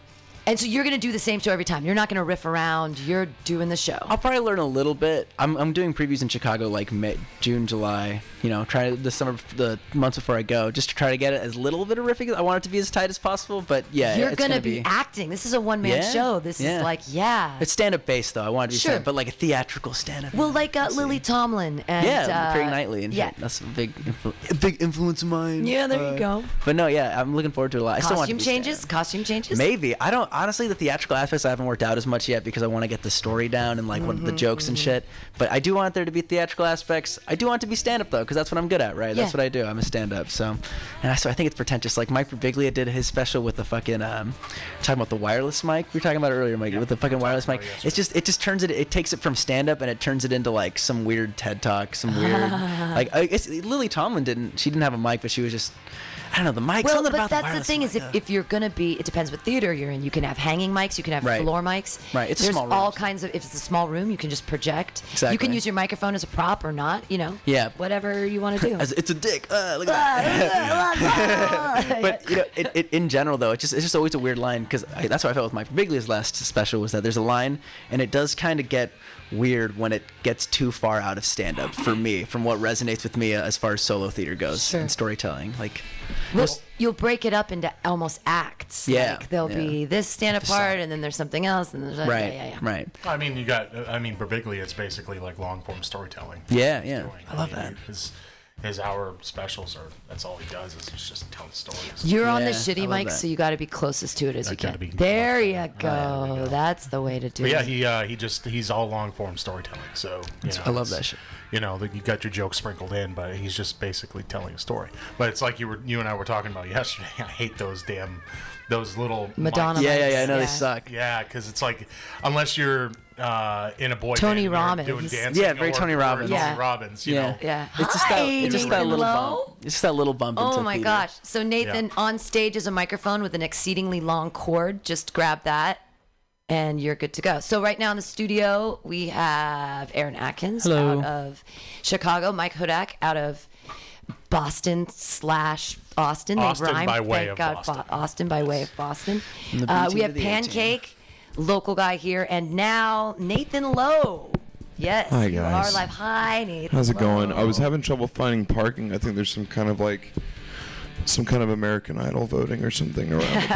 Speaker 24: And so you're gonna do the same show every time. You're not gonna riff around. You're doing the show.
Speaker 23: I'll probably learn a little bit. I'm, I'm doing previews in Chicago like May, June, July. You know, try the summer, the months before I go, just to try to get it as little bit of riffing. I want it to be as tight as possible, but yeah,
Speaker 24: you're gonna,
Speaker 23: gonna,
Speaker 24: be, acting. This is a one man
Speaker 23: Yeah,
Speaker 24: show. This
Speaker 23: yeah.
Speaker 24: is like yeah.
Speaker 23: It's stand up based though. I want it to be
Speaker 24: Sure.
Speaker 23: stand but like a theatrical stand up.
Speaker 24: Well, like uh, Lily Tomlin and
Speaker 23: yeah,
Speaker 24: uh,
Speaker 23: Craig Knightley and
Speaker 24: yeah.
Speaker 23: That's a big, influ- big influence of mine.
Speaker 24: Yeah, there you
Speaker 23: Uh,
Speaker 24: go.
Speaker 23: But no, yeah, I'm looking forward to it a lot. I still want to
Speaker 24: Costume changes. Costume changes.
Speaker 23: Maybe I don't honestly the theatrical aspects I haven't worked out as much yet because I want to get the story down and like what the jokes and
Speaker 24: mhm.
Speaker 23: shit. But I do want there to be theatrical aspects. I do want it to be stand up though because that's what I'm good at, right? That's
Speaker 24: Yeah.
Speaker 23: what I do. I'm a stand up. So, and I, so I think it's pretentious. Like Mike Birbiglia did his special with the fucking um, talking about the wireless mic. We were talking about it earlier, Mike, with the fucking wireless mic. It's just it just turns it. It takes it from stand up and it turns it into like some weird TED talk, some weird like I guess Lily Tomlin didn't. She didn't have a mic, but she was just. I don't know the mic.
Speaker 24: Well,
Speaker 23: something
Speaker 24: but that's
Speaker 23: the
Speaker 24: the, thing
Speaker 23: mic,
Speaker 24: is, if, if you're gonna be, it depends what theater you're in. You can have hanging mics, you can have
Speaker 23: Right.
Speaker 24: floor mics.
Speaker 23: Right, it's a
Speaker 24: There's
Speaker 23: small room,
Speaker 24: all kinds of. If it's a small room, you can just project.
Speaker 23: Exactly.
Speaker 24: You can use your microphone as a prop or not. You know.
Speaker 23: Yeah.
Speaker 24: Whatever you want to do.
Speaker 23: It's a dick. Uh, look at that. but you know, it, it, in general though, it's just it's just always a weird line because that's what I felt with Mike Birbiglia's last special was that there's a line and it does kind of get weird when it gets too far out of stand up for me from what resonates with me as far as solo theater goes
Speaker 24: Sure.
Speaker 23: and storytelling like
Speaker 24: Well, you'll break it up into almost acts.
Speaker 23: Yeah,
Speaker 24: Like there'll
Speaker 23: yeah.
Speaker 24: be this stand apart, and then there's something else, and there's
Speaker 23: right
Speaker 24: Yeah, yeah, yeah.
Speaker 23: right
Speaker 26: I mean, you got. I mean, Birbiglia. It's basically like long form storytelling.
Speaker 23: Yeah, yeah.
Speaker 26: doing.
Speaker 23: I love
Speaker 26: mean,
Speaker 23: that.
Speaker 26: His his hour specials are. That's all he does is he's just telling stories.
Speaker 24: You're on the shitty mic,
Speaker 23: that.
Speaker 24: so you got to be closest to it as
Speaker 26: I
Speaker 24: you can.
Speaker 26: gotta be
Speaker 24: there you go. That's the way to do
Speaker 26: But yeah, he uh, he just he's all long form storytelling. So you know,
Speaker 23: I love that shit.
Speaker 26: You know, that you got your jokes sprinkled in, but he's just basically telling a story. But it's like you were you and I were talking about yesterday. I hate those damn those little
Speaker 24: Madonna. Yeah, yeah, yeah, I know they
Speaker 23: suck.
Speaker 26: Yeah, because it's like unless you're uh, in a boy
Speaker 24: Tony
Speaker 26: band
Speaker 24: Robbins.
Speaker 26: doing dancing,
Speaker 23: Yeah, very
Speaker 26: or-
Speaker 23: Tony
Speaker 26: or
Speaker 23: Robbins.
Speaker 26: Tony
Speaker 24: Yeah.
Speaker 26: Robbins, you
Speaker 23: yeah
Speaker 26: know.
Speaker 24: Yeah.
Speaker 23: it's just
Speaker 24: Hi,
Speaker 23: that it's just that little
Speaker 24: Lowe.
Speaker 23: bump it's just that little bump
Speaker 24: Oh
Speaker 23: into
Speaker 24: my
Speaker 23: theater.
Speaker 24: gosh. So Nathan on stage is a microphone with an exceedingly long cord. Just grab that and you're good to go. So right now in the studio we have Aaron Atkins
Speaker 23: Hello.
Speaker 24: out of Chicago, Mike Hudak out of Boston slash Austin.
Speaker 26: Austin
Speaker 24: they rhymed.
Speaker 26: by way
Speaker 24: Thank
Speaker 26: of
Speaker 24: God,
Speaker 26: Boston.
Speaker 24: Bo- Austin by way of Boston. Uh, we have
Speaker 23: to the
Speaker 24: Pancake, local guy here, and now Nathan Lowe. Yes,
Speaker 27: Hi,
Speaker 24: you
Speaker 27: guys.
Speaker 24: are live. Hi, Nathan.
Speaker 27: How's it going? I was having trouble finding parking. I think there's some kind of like some kind of American Idol voting or something around the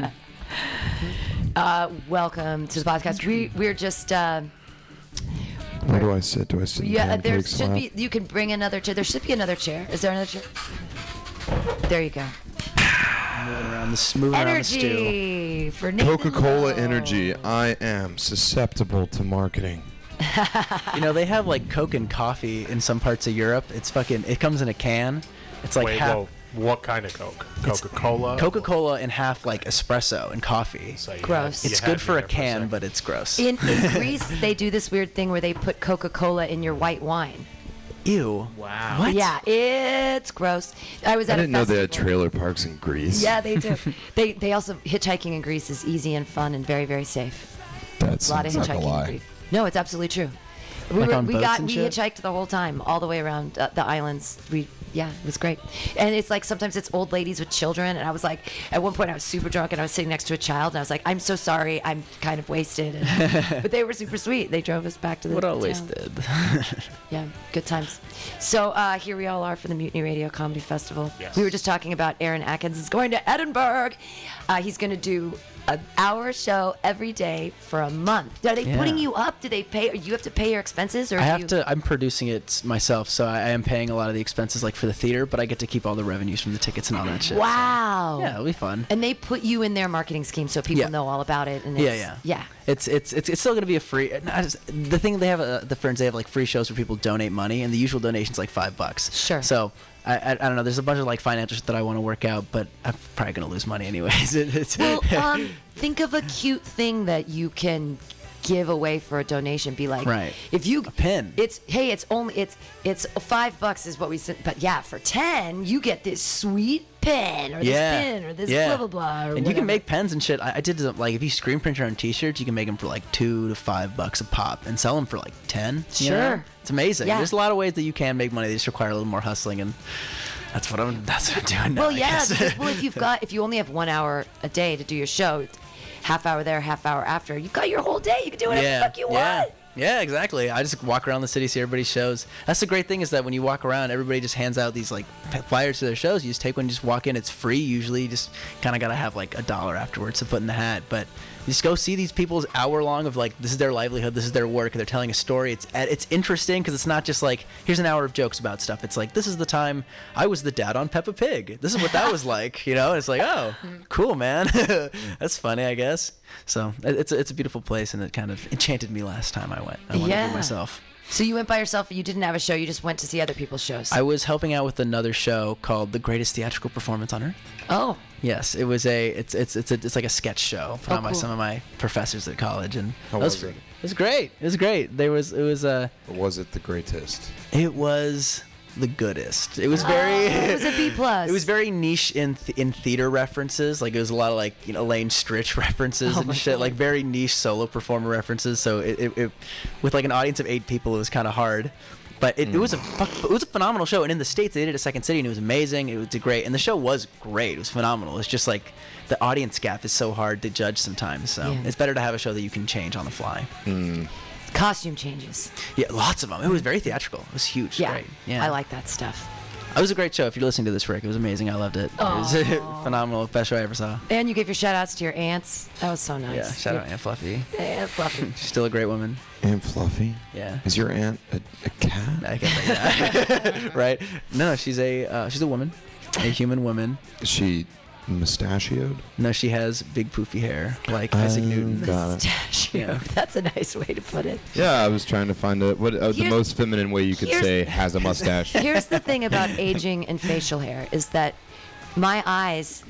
Speaker 27: block.
Speaker 24: Uh, welcome to the podcast. We we're just uh,
Speaker 27: Where do I sit? Do I sit in
Speaker 24: yeah. There should
Speaker 27: lap?
Speaker 24: be. You can bring another chair. There should be another chair. Is there another chair? There you go.
Speaker 23: moving around the moving around the stew
Speaker 24: Energy for
Speaker 27: Coca-Cola Energy. I am susceptible to marketing.
Speaker 23: you know they have like coke and coffee in some parts of Europe it's fucking it comes in a can it's like
Speaker 26: Wait,
Speaker 23: half
Speaker 26: whoa. What kind of Coke? Coca Cola.
Speaker 23: Coca Cola in half like espresso and coffee.
Speaker 26: you
Speaker 24: Gross.
Speaker 26: had-
Speaker 23: It's good for a
Speaker 26: there for a
Speaker 23: can, but it's gross.
Speaker 24: In, in Greece, they do this weird thing where they put Coca Cola in your white wine.
Speaker 23: Ew.
Speaker 25: Wow.
Speaker 23: What?
Speaker 24: Yeah, it's gross. I was at a
Speaker 27: didn't know they had trailer parks in Greece.
Speaker 24: Yeah, they do. they they also hitchhiking in Greece is easy and fun and very very safe.
Speaker 27: That
Speaker 24: a lot of
Speaker 27: sounds like a
Speaker 24: hitchhiking in. Greece. No, it's absolutely true. We,
Speaker 23: Like
Speaker 24: were,
Speaker 23: on
Speaker 24: we
Speaker 23: boats
Speaker 24: got
Speaker 23: and
Speaker 24: we
Speaker 23: shit?
Speaker 24: hitchhiked the whole time, all the way around uh, the islands. We yeah, it was great. And it's like sometimes it's old ladies with children, and I was like, at one point I was super drunk and I was sitting next to a child, and I was like, I'm so sorry, I'm kind of wasted. And, but they were super sweet. They drove us back to the
Speaker 23: What
Speaker 24: town.
Speaker 23: always did.
Speaker 24: Yeah, good times. So uh, here we all are for the Mutiny Radio Comedy Festival.
Speaker 23: Yes.
Speaker 24: We were just talking about Aaron Atkins is going to Edinburgh. Uh, he's going to do an hour show every day for a month. Are they
Speaker 23: Yeah.
Speaker 24: putting you up? Do they pay? Or you have to pay your expenses, or
Speaker 23: I have
Speaker 24: you...
Speaker 23: to. I'm producing it myself, so I, I am paying a lot of the expenses, like for the theater, but I get to keep all the revenues from the tickets and all that shit. so-
Speaker 24: Wow.
Speaker 23: Yeah, it'll be fun.
Speaker 24: And they put you in their marketing scheme so people
Speaker 23: Yeah.
Speaker 24: know all about it. And
Speaker 23: Yeah,
Speaker 24: it's,
Speaker 23: yeah,
Speaker 24: yeah.
Speaker 23: It's it's it's, it's still gonna be a free. just- the thing they have, uh, the friends they have like free shows where people donate money, and the usual donation's like five bucks.
Speaker 24: Sure.
Speaker 23: So I, I, I don't know. There's a bunch of like financial shit that I want to work out, but I'm probably gonna lose money anyways.
Speaker 24: Well, um, think of a cute thing that you can give away for a donation. Be like,
Speaker 23: Right.
Speaker 24: If you
Speaker 23: a pin.
Speaker 24: It's hey, it's only it's it's five bucks is what we said, but yeah, for ten you get this sweet pen or this
Speaker 23: yeah.
Speaker 24: pin or this
Speaker 23: yeah.
Speaker 24: blah blah blah.
Speaker 23: And you can make pens and shit. I, I did like if you screen print your own T-shirts, you can make them for like two to five bucks a pop and sell them for like ten. you know?
Speaker 24: Sure.
Speaker 23: it's amazing.
Speaker 24: Yeah.
Speaker 23: There's a lot of ways that you can make money. They just require a little more hustling, and that's what I'm. That's what I'm doing now.
Speaker 24: Well, yeah. because, well, if you've got if you only have one hour a day to do your show, half hour there, half hour after, you've got your whole day. You can do whatever the fuck you
Speaker 23: yeah.
Speaker 24: want.
Speaker 23: Yeah, exactly. I just walk around the city, see everybody's shows. That's the great thing is that when you walk around, everybody just hands out these like flyers to their shows. You just take one, you just walk in. It's free usually. You just kind of gotta have like a dollar afterwards to put in the hat. But just go see these people's hour long of like this is their livelihood, this is their work. They're telling a story. It's it's interesting because it's not just like here's an hour of jokes about stuff. It's like this is the time I was the dad on Peppa Pig. This is what that was like. You know, it's like oh, cool man. That's funny, I guess. So it's a, it's a beautiful place, and it kind of enchanted me last time I went. I wanted to
Speaker 24: Yeah.
Speaker 23: be myself.
Speaker 24: So you went by yourself. You didn't have a show. You just went to see other people's shows.
Speaker 23: I was helping out with another show called The Greatest Theatrical Performance on Earth.
Speaker 24: Oh.
Speaker 23: Yes, it was a it's it's it's a, it's like a sketch show put
Speaker 24: Oh,
Speaker 23: on by
Speaker 24: cool.
Speaker 23: some of my professors at college, and
Speaker 27: How
Speaker 23: that
Speaker 27: was it?
Speaker 23: It was great. It was great. There was it was uh
Speaker 27: Was it the greatest?
Speaker 23: it was the goodest. It was very.
Speaker 24: Oh, it was a B plus.
Speaker 23: It was very niche in th- in theater references. Like it was a lot of like you know Elaine Stritch references
Speaker 24: Oh
Speaker 23: and shit.
Speaker 24: God.
Speaker 23: Like very niche solo performer references. So it, it, it with like an audience of eight people, it was kind of hard. But it, it was a hmm. it was a phenomenal show. And in the states, they did it at Second City, and it was amazing. It was great, and the show was great. It was phenomenal. It's just like the audience gap is so hard to judge sometimes. So
Speaker 24: Yeah.
Speaker 23: it's better to have a show that you can change on the fly. Hmm.
Speaker 24: Costume changes.
Speaker 23: Yeah, lots of them. It was very theatrical. It was huge.
Speaker 24: Yeah.
Speaker 23: Great. Yeah.
Speaker 24: I like that stuff.
Speaker 23: It was a great show. If you're listening to this, Rick, it was amazing. I loved it. It was a phenomenal. Best show I ever saw.
Speaker 24: And you gave your shout outs to your aunts. That was so nice.
Speaker 23: Yeah, shout out
Speaker 24: Your-
Speaker 23: Aunt Fluffy.
Speaker 24: Aunt Fluffy.
Speaker 23: She's still a great woman.
Speaker 27: Aunt Fluffy.
Speaker 23: Yeah.
Speaker 27: Is your aunt a, a cat?
Speaker 23: I guess like that. right? No, she's a uh, she's a woman, a human woman.
Speaker 27: Is she mustachioed?
Speaker 23: No, she has big poofy hair like Isaac
Speaker 27: Oh,
Speaker 23: Newton.
Speaker 27: got it.
Speaker 24: Mustachio. That's a nice way to put it.
Speaker 27: Yeah, I was trying to find a, what uh, the
Speaker 24: Here's-
Speaker 27: most feminine way you could
Speaker 24: here's-
Speaker 27: say has a mustache.
Speaker 24: Here's the thing about aging and facial hair is that my eyes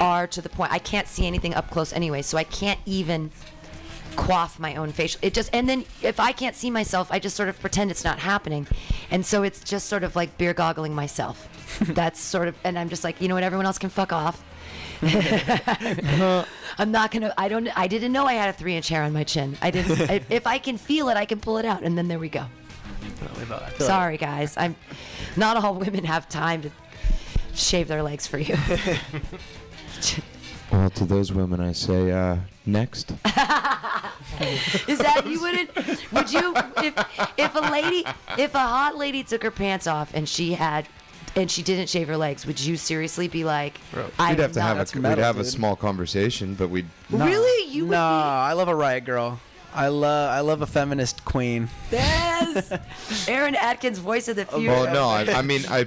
Speaker 24: are to the point I can't see anything up close anyway, so I can't even quaff my own facial. It just and then if I can't see myself, I just sort of pretend it's not happening, and so it's just sort of like beer goggling myself. That's sort of, and I'm just like, you know what, everyone else can fuck off. I'm not gonna. I don't. I didn't know I had a three inch hair on my chin. I didn't. I, if I can feel it, I can pull it out, and then there we go. Sorry, guys. I'm. Not all women have time to shave their legs for you.
Speaker 27: Well, to those women, I say uh, next.
Speaker 24: Is that you wouldn't? Would you if if a lady if a hot lady took her pants off and she had and she didn't shave her legs, would you seriously be like, I'm
Speaker 27: We'd have to
Speaker 24: not-
Speaker 27: have
Speaker 23: That's
Speaker 27: a we'd
Speaker 23: metal,
Speaker 27: have a
Speaker 23: dude.
Speaker 27: small conversation, but we'd
Speaker 24: Really? You would
Speaker 23: no, I love a riot girl. I love I love a feminist queen.
Speaker 24: Yes. Aaron Atkins, voice of the future.
Speaker 27: Well, no, I, I mean, I,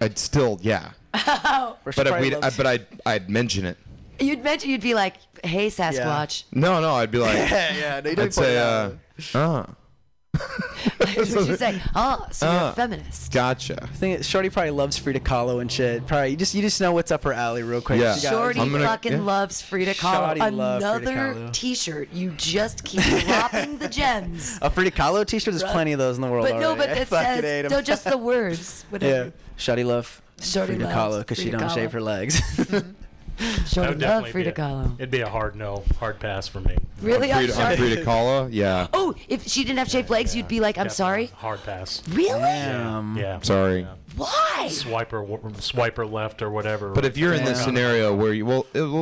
Speaker 27: I'd still, yeah,
Speaker 24: Oh.
Speaker 27: but I, we'd, I, but I'd, I'd mention it.
Speaker 24: You'd mention you'd be like, "Hey, Sasquatch."
Speaker 27: No, no, I'd be like,
Speaker 23: Yeah, yeah, no, you don't
Speaker 27: I'd say,
Speaker 23: point
Speaker 27: uh, uh,
Speaker 24: That's what you say. Ah, so you're
Speaker 28: Ah.
Speaker 24: a feminist.
Speaker 28: Gotcha.
Speaker 23: I think Shorty probably loves Frida Kahlo and shit. Probably you just you just know what's up her alley real quick.
Speaker 28: Yeah.
Speaker 23: She got-
Speaker 24: Shorty
Speaker 28: I'm gonna-
Speaker 24: fucking
Speaker 28: yeah.
Speaker 24: loves Frida Kahlo.
Speaker 23: Shawty love Frida
Speaker 24: Another
Speaker 23: Kahlo.
Speaker 24: T-shirt. You just keep dropping the gems.
Speaker 23: A Frida Kahlo T-shirt. There's
Speaker 24: Right.
Speaker 23: plenty of those in the world
Speaker 24: But no,
Speaker 23: already.
Speaker 24: but
Speaker 23: I
Speaker 24: that
Speaker 23: fucking hate
Speaker 24: says
Speaker 23: 'em.
Speaker 24: no, just the words.
Speaker 23: yeah.
Speaker 24: Whatever.
Speaker 23: Shawty love
Speaker 24: Shorty
Speaker 23: Frida
Speaker 24: loves
Speaker 23: Kahlo because she
Speaker 24: Frida
Speaker 23: don't
Speaker 24: Kahlo.
Speaker 23: shave her legs.
Speaker 26: That
Speaker 24: Shorty
Speaker 26: would
Speaker 24: love
Speaker 26: definitely
Speaker 24: Frida
Speaker 26: be a-
Speaker 24: Kahlo.
Speaker 26: It'd be a hard no, hard pass for me.
Speaker 24: Really?
Speaker 28: On
Speaker 24: I'm
Speaker 28: Frida, on
Speaker 24: sorry.
Speaker 28: Frida Kahlo? Yeah.
Speaker 24: Oh, if she didn't have shaved legs, you'd be like, I'm sorry.
Speaker 26: Hard pass.
Speaker 24: Really?
Speaker 23: Damn.
Speaker 26: Yeah.
Speaker 28: Sorry.
Speaker 24: Why?
Speaker 26: Swiper, swiper left or whatever.
Speaker 28: But if you're in this scenario where you well, it, well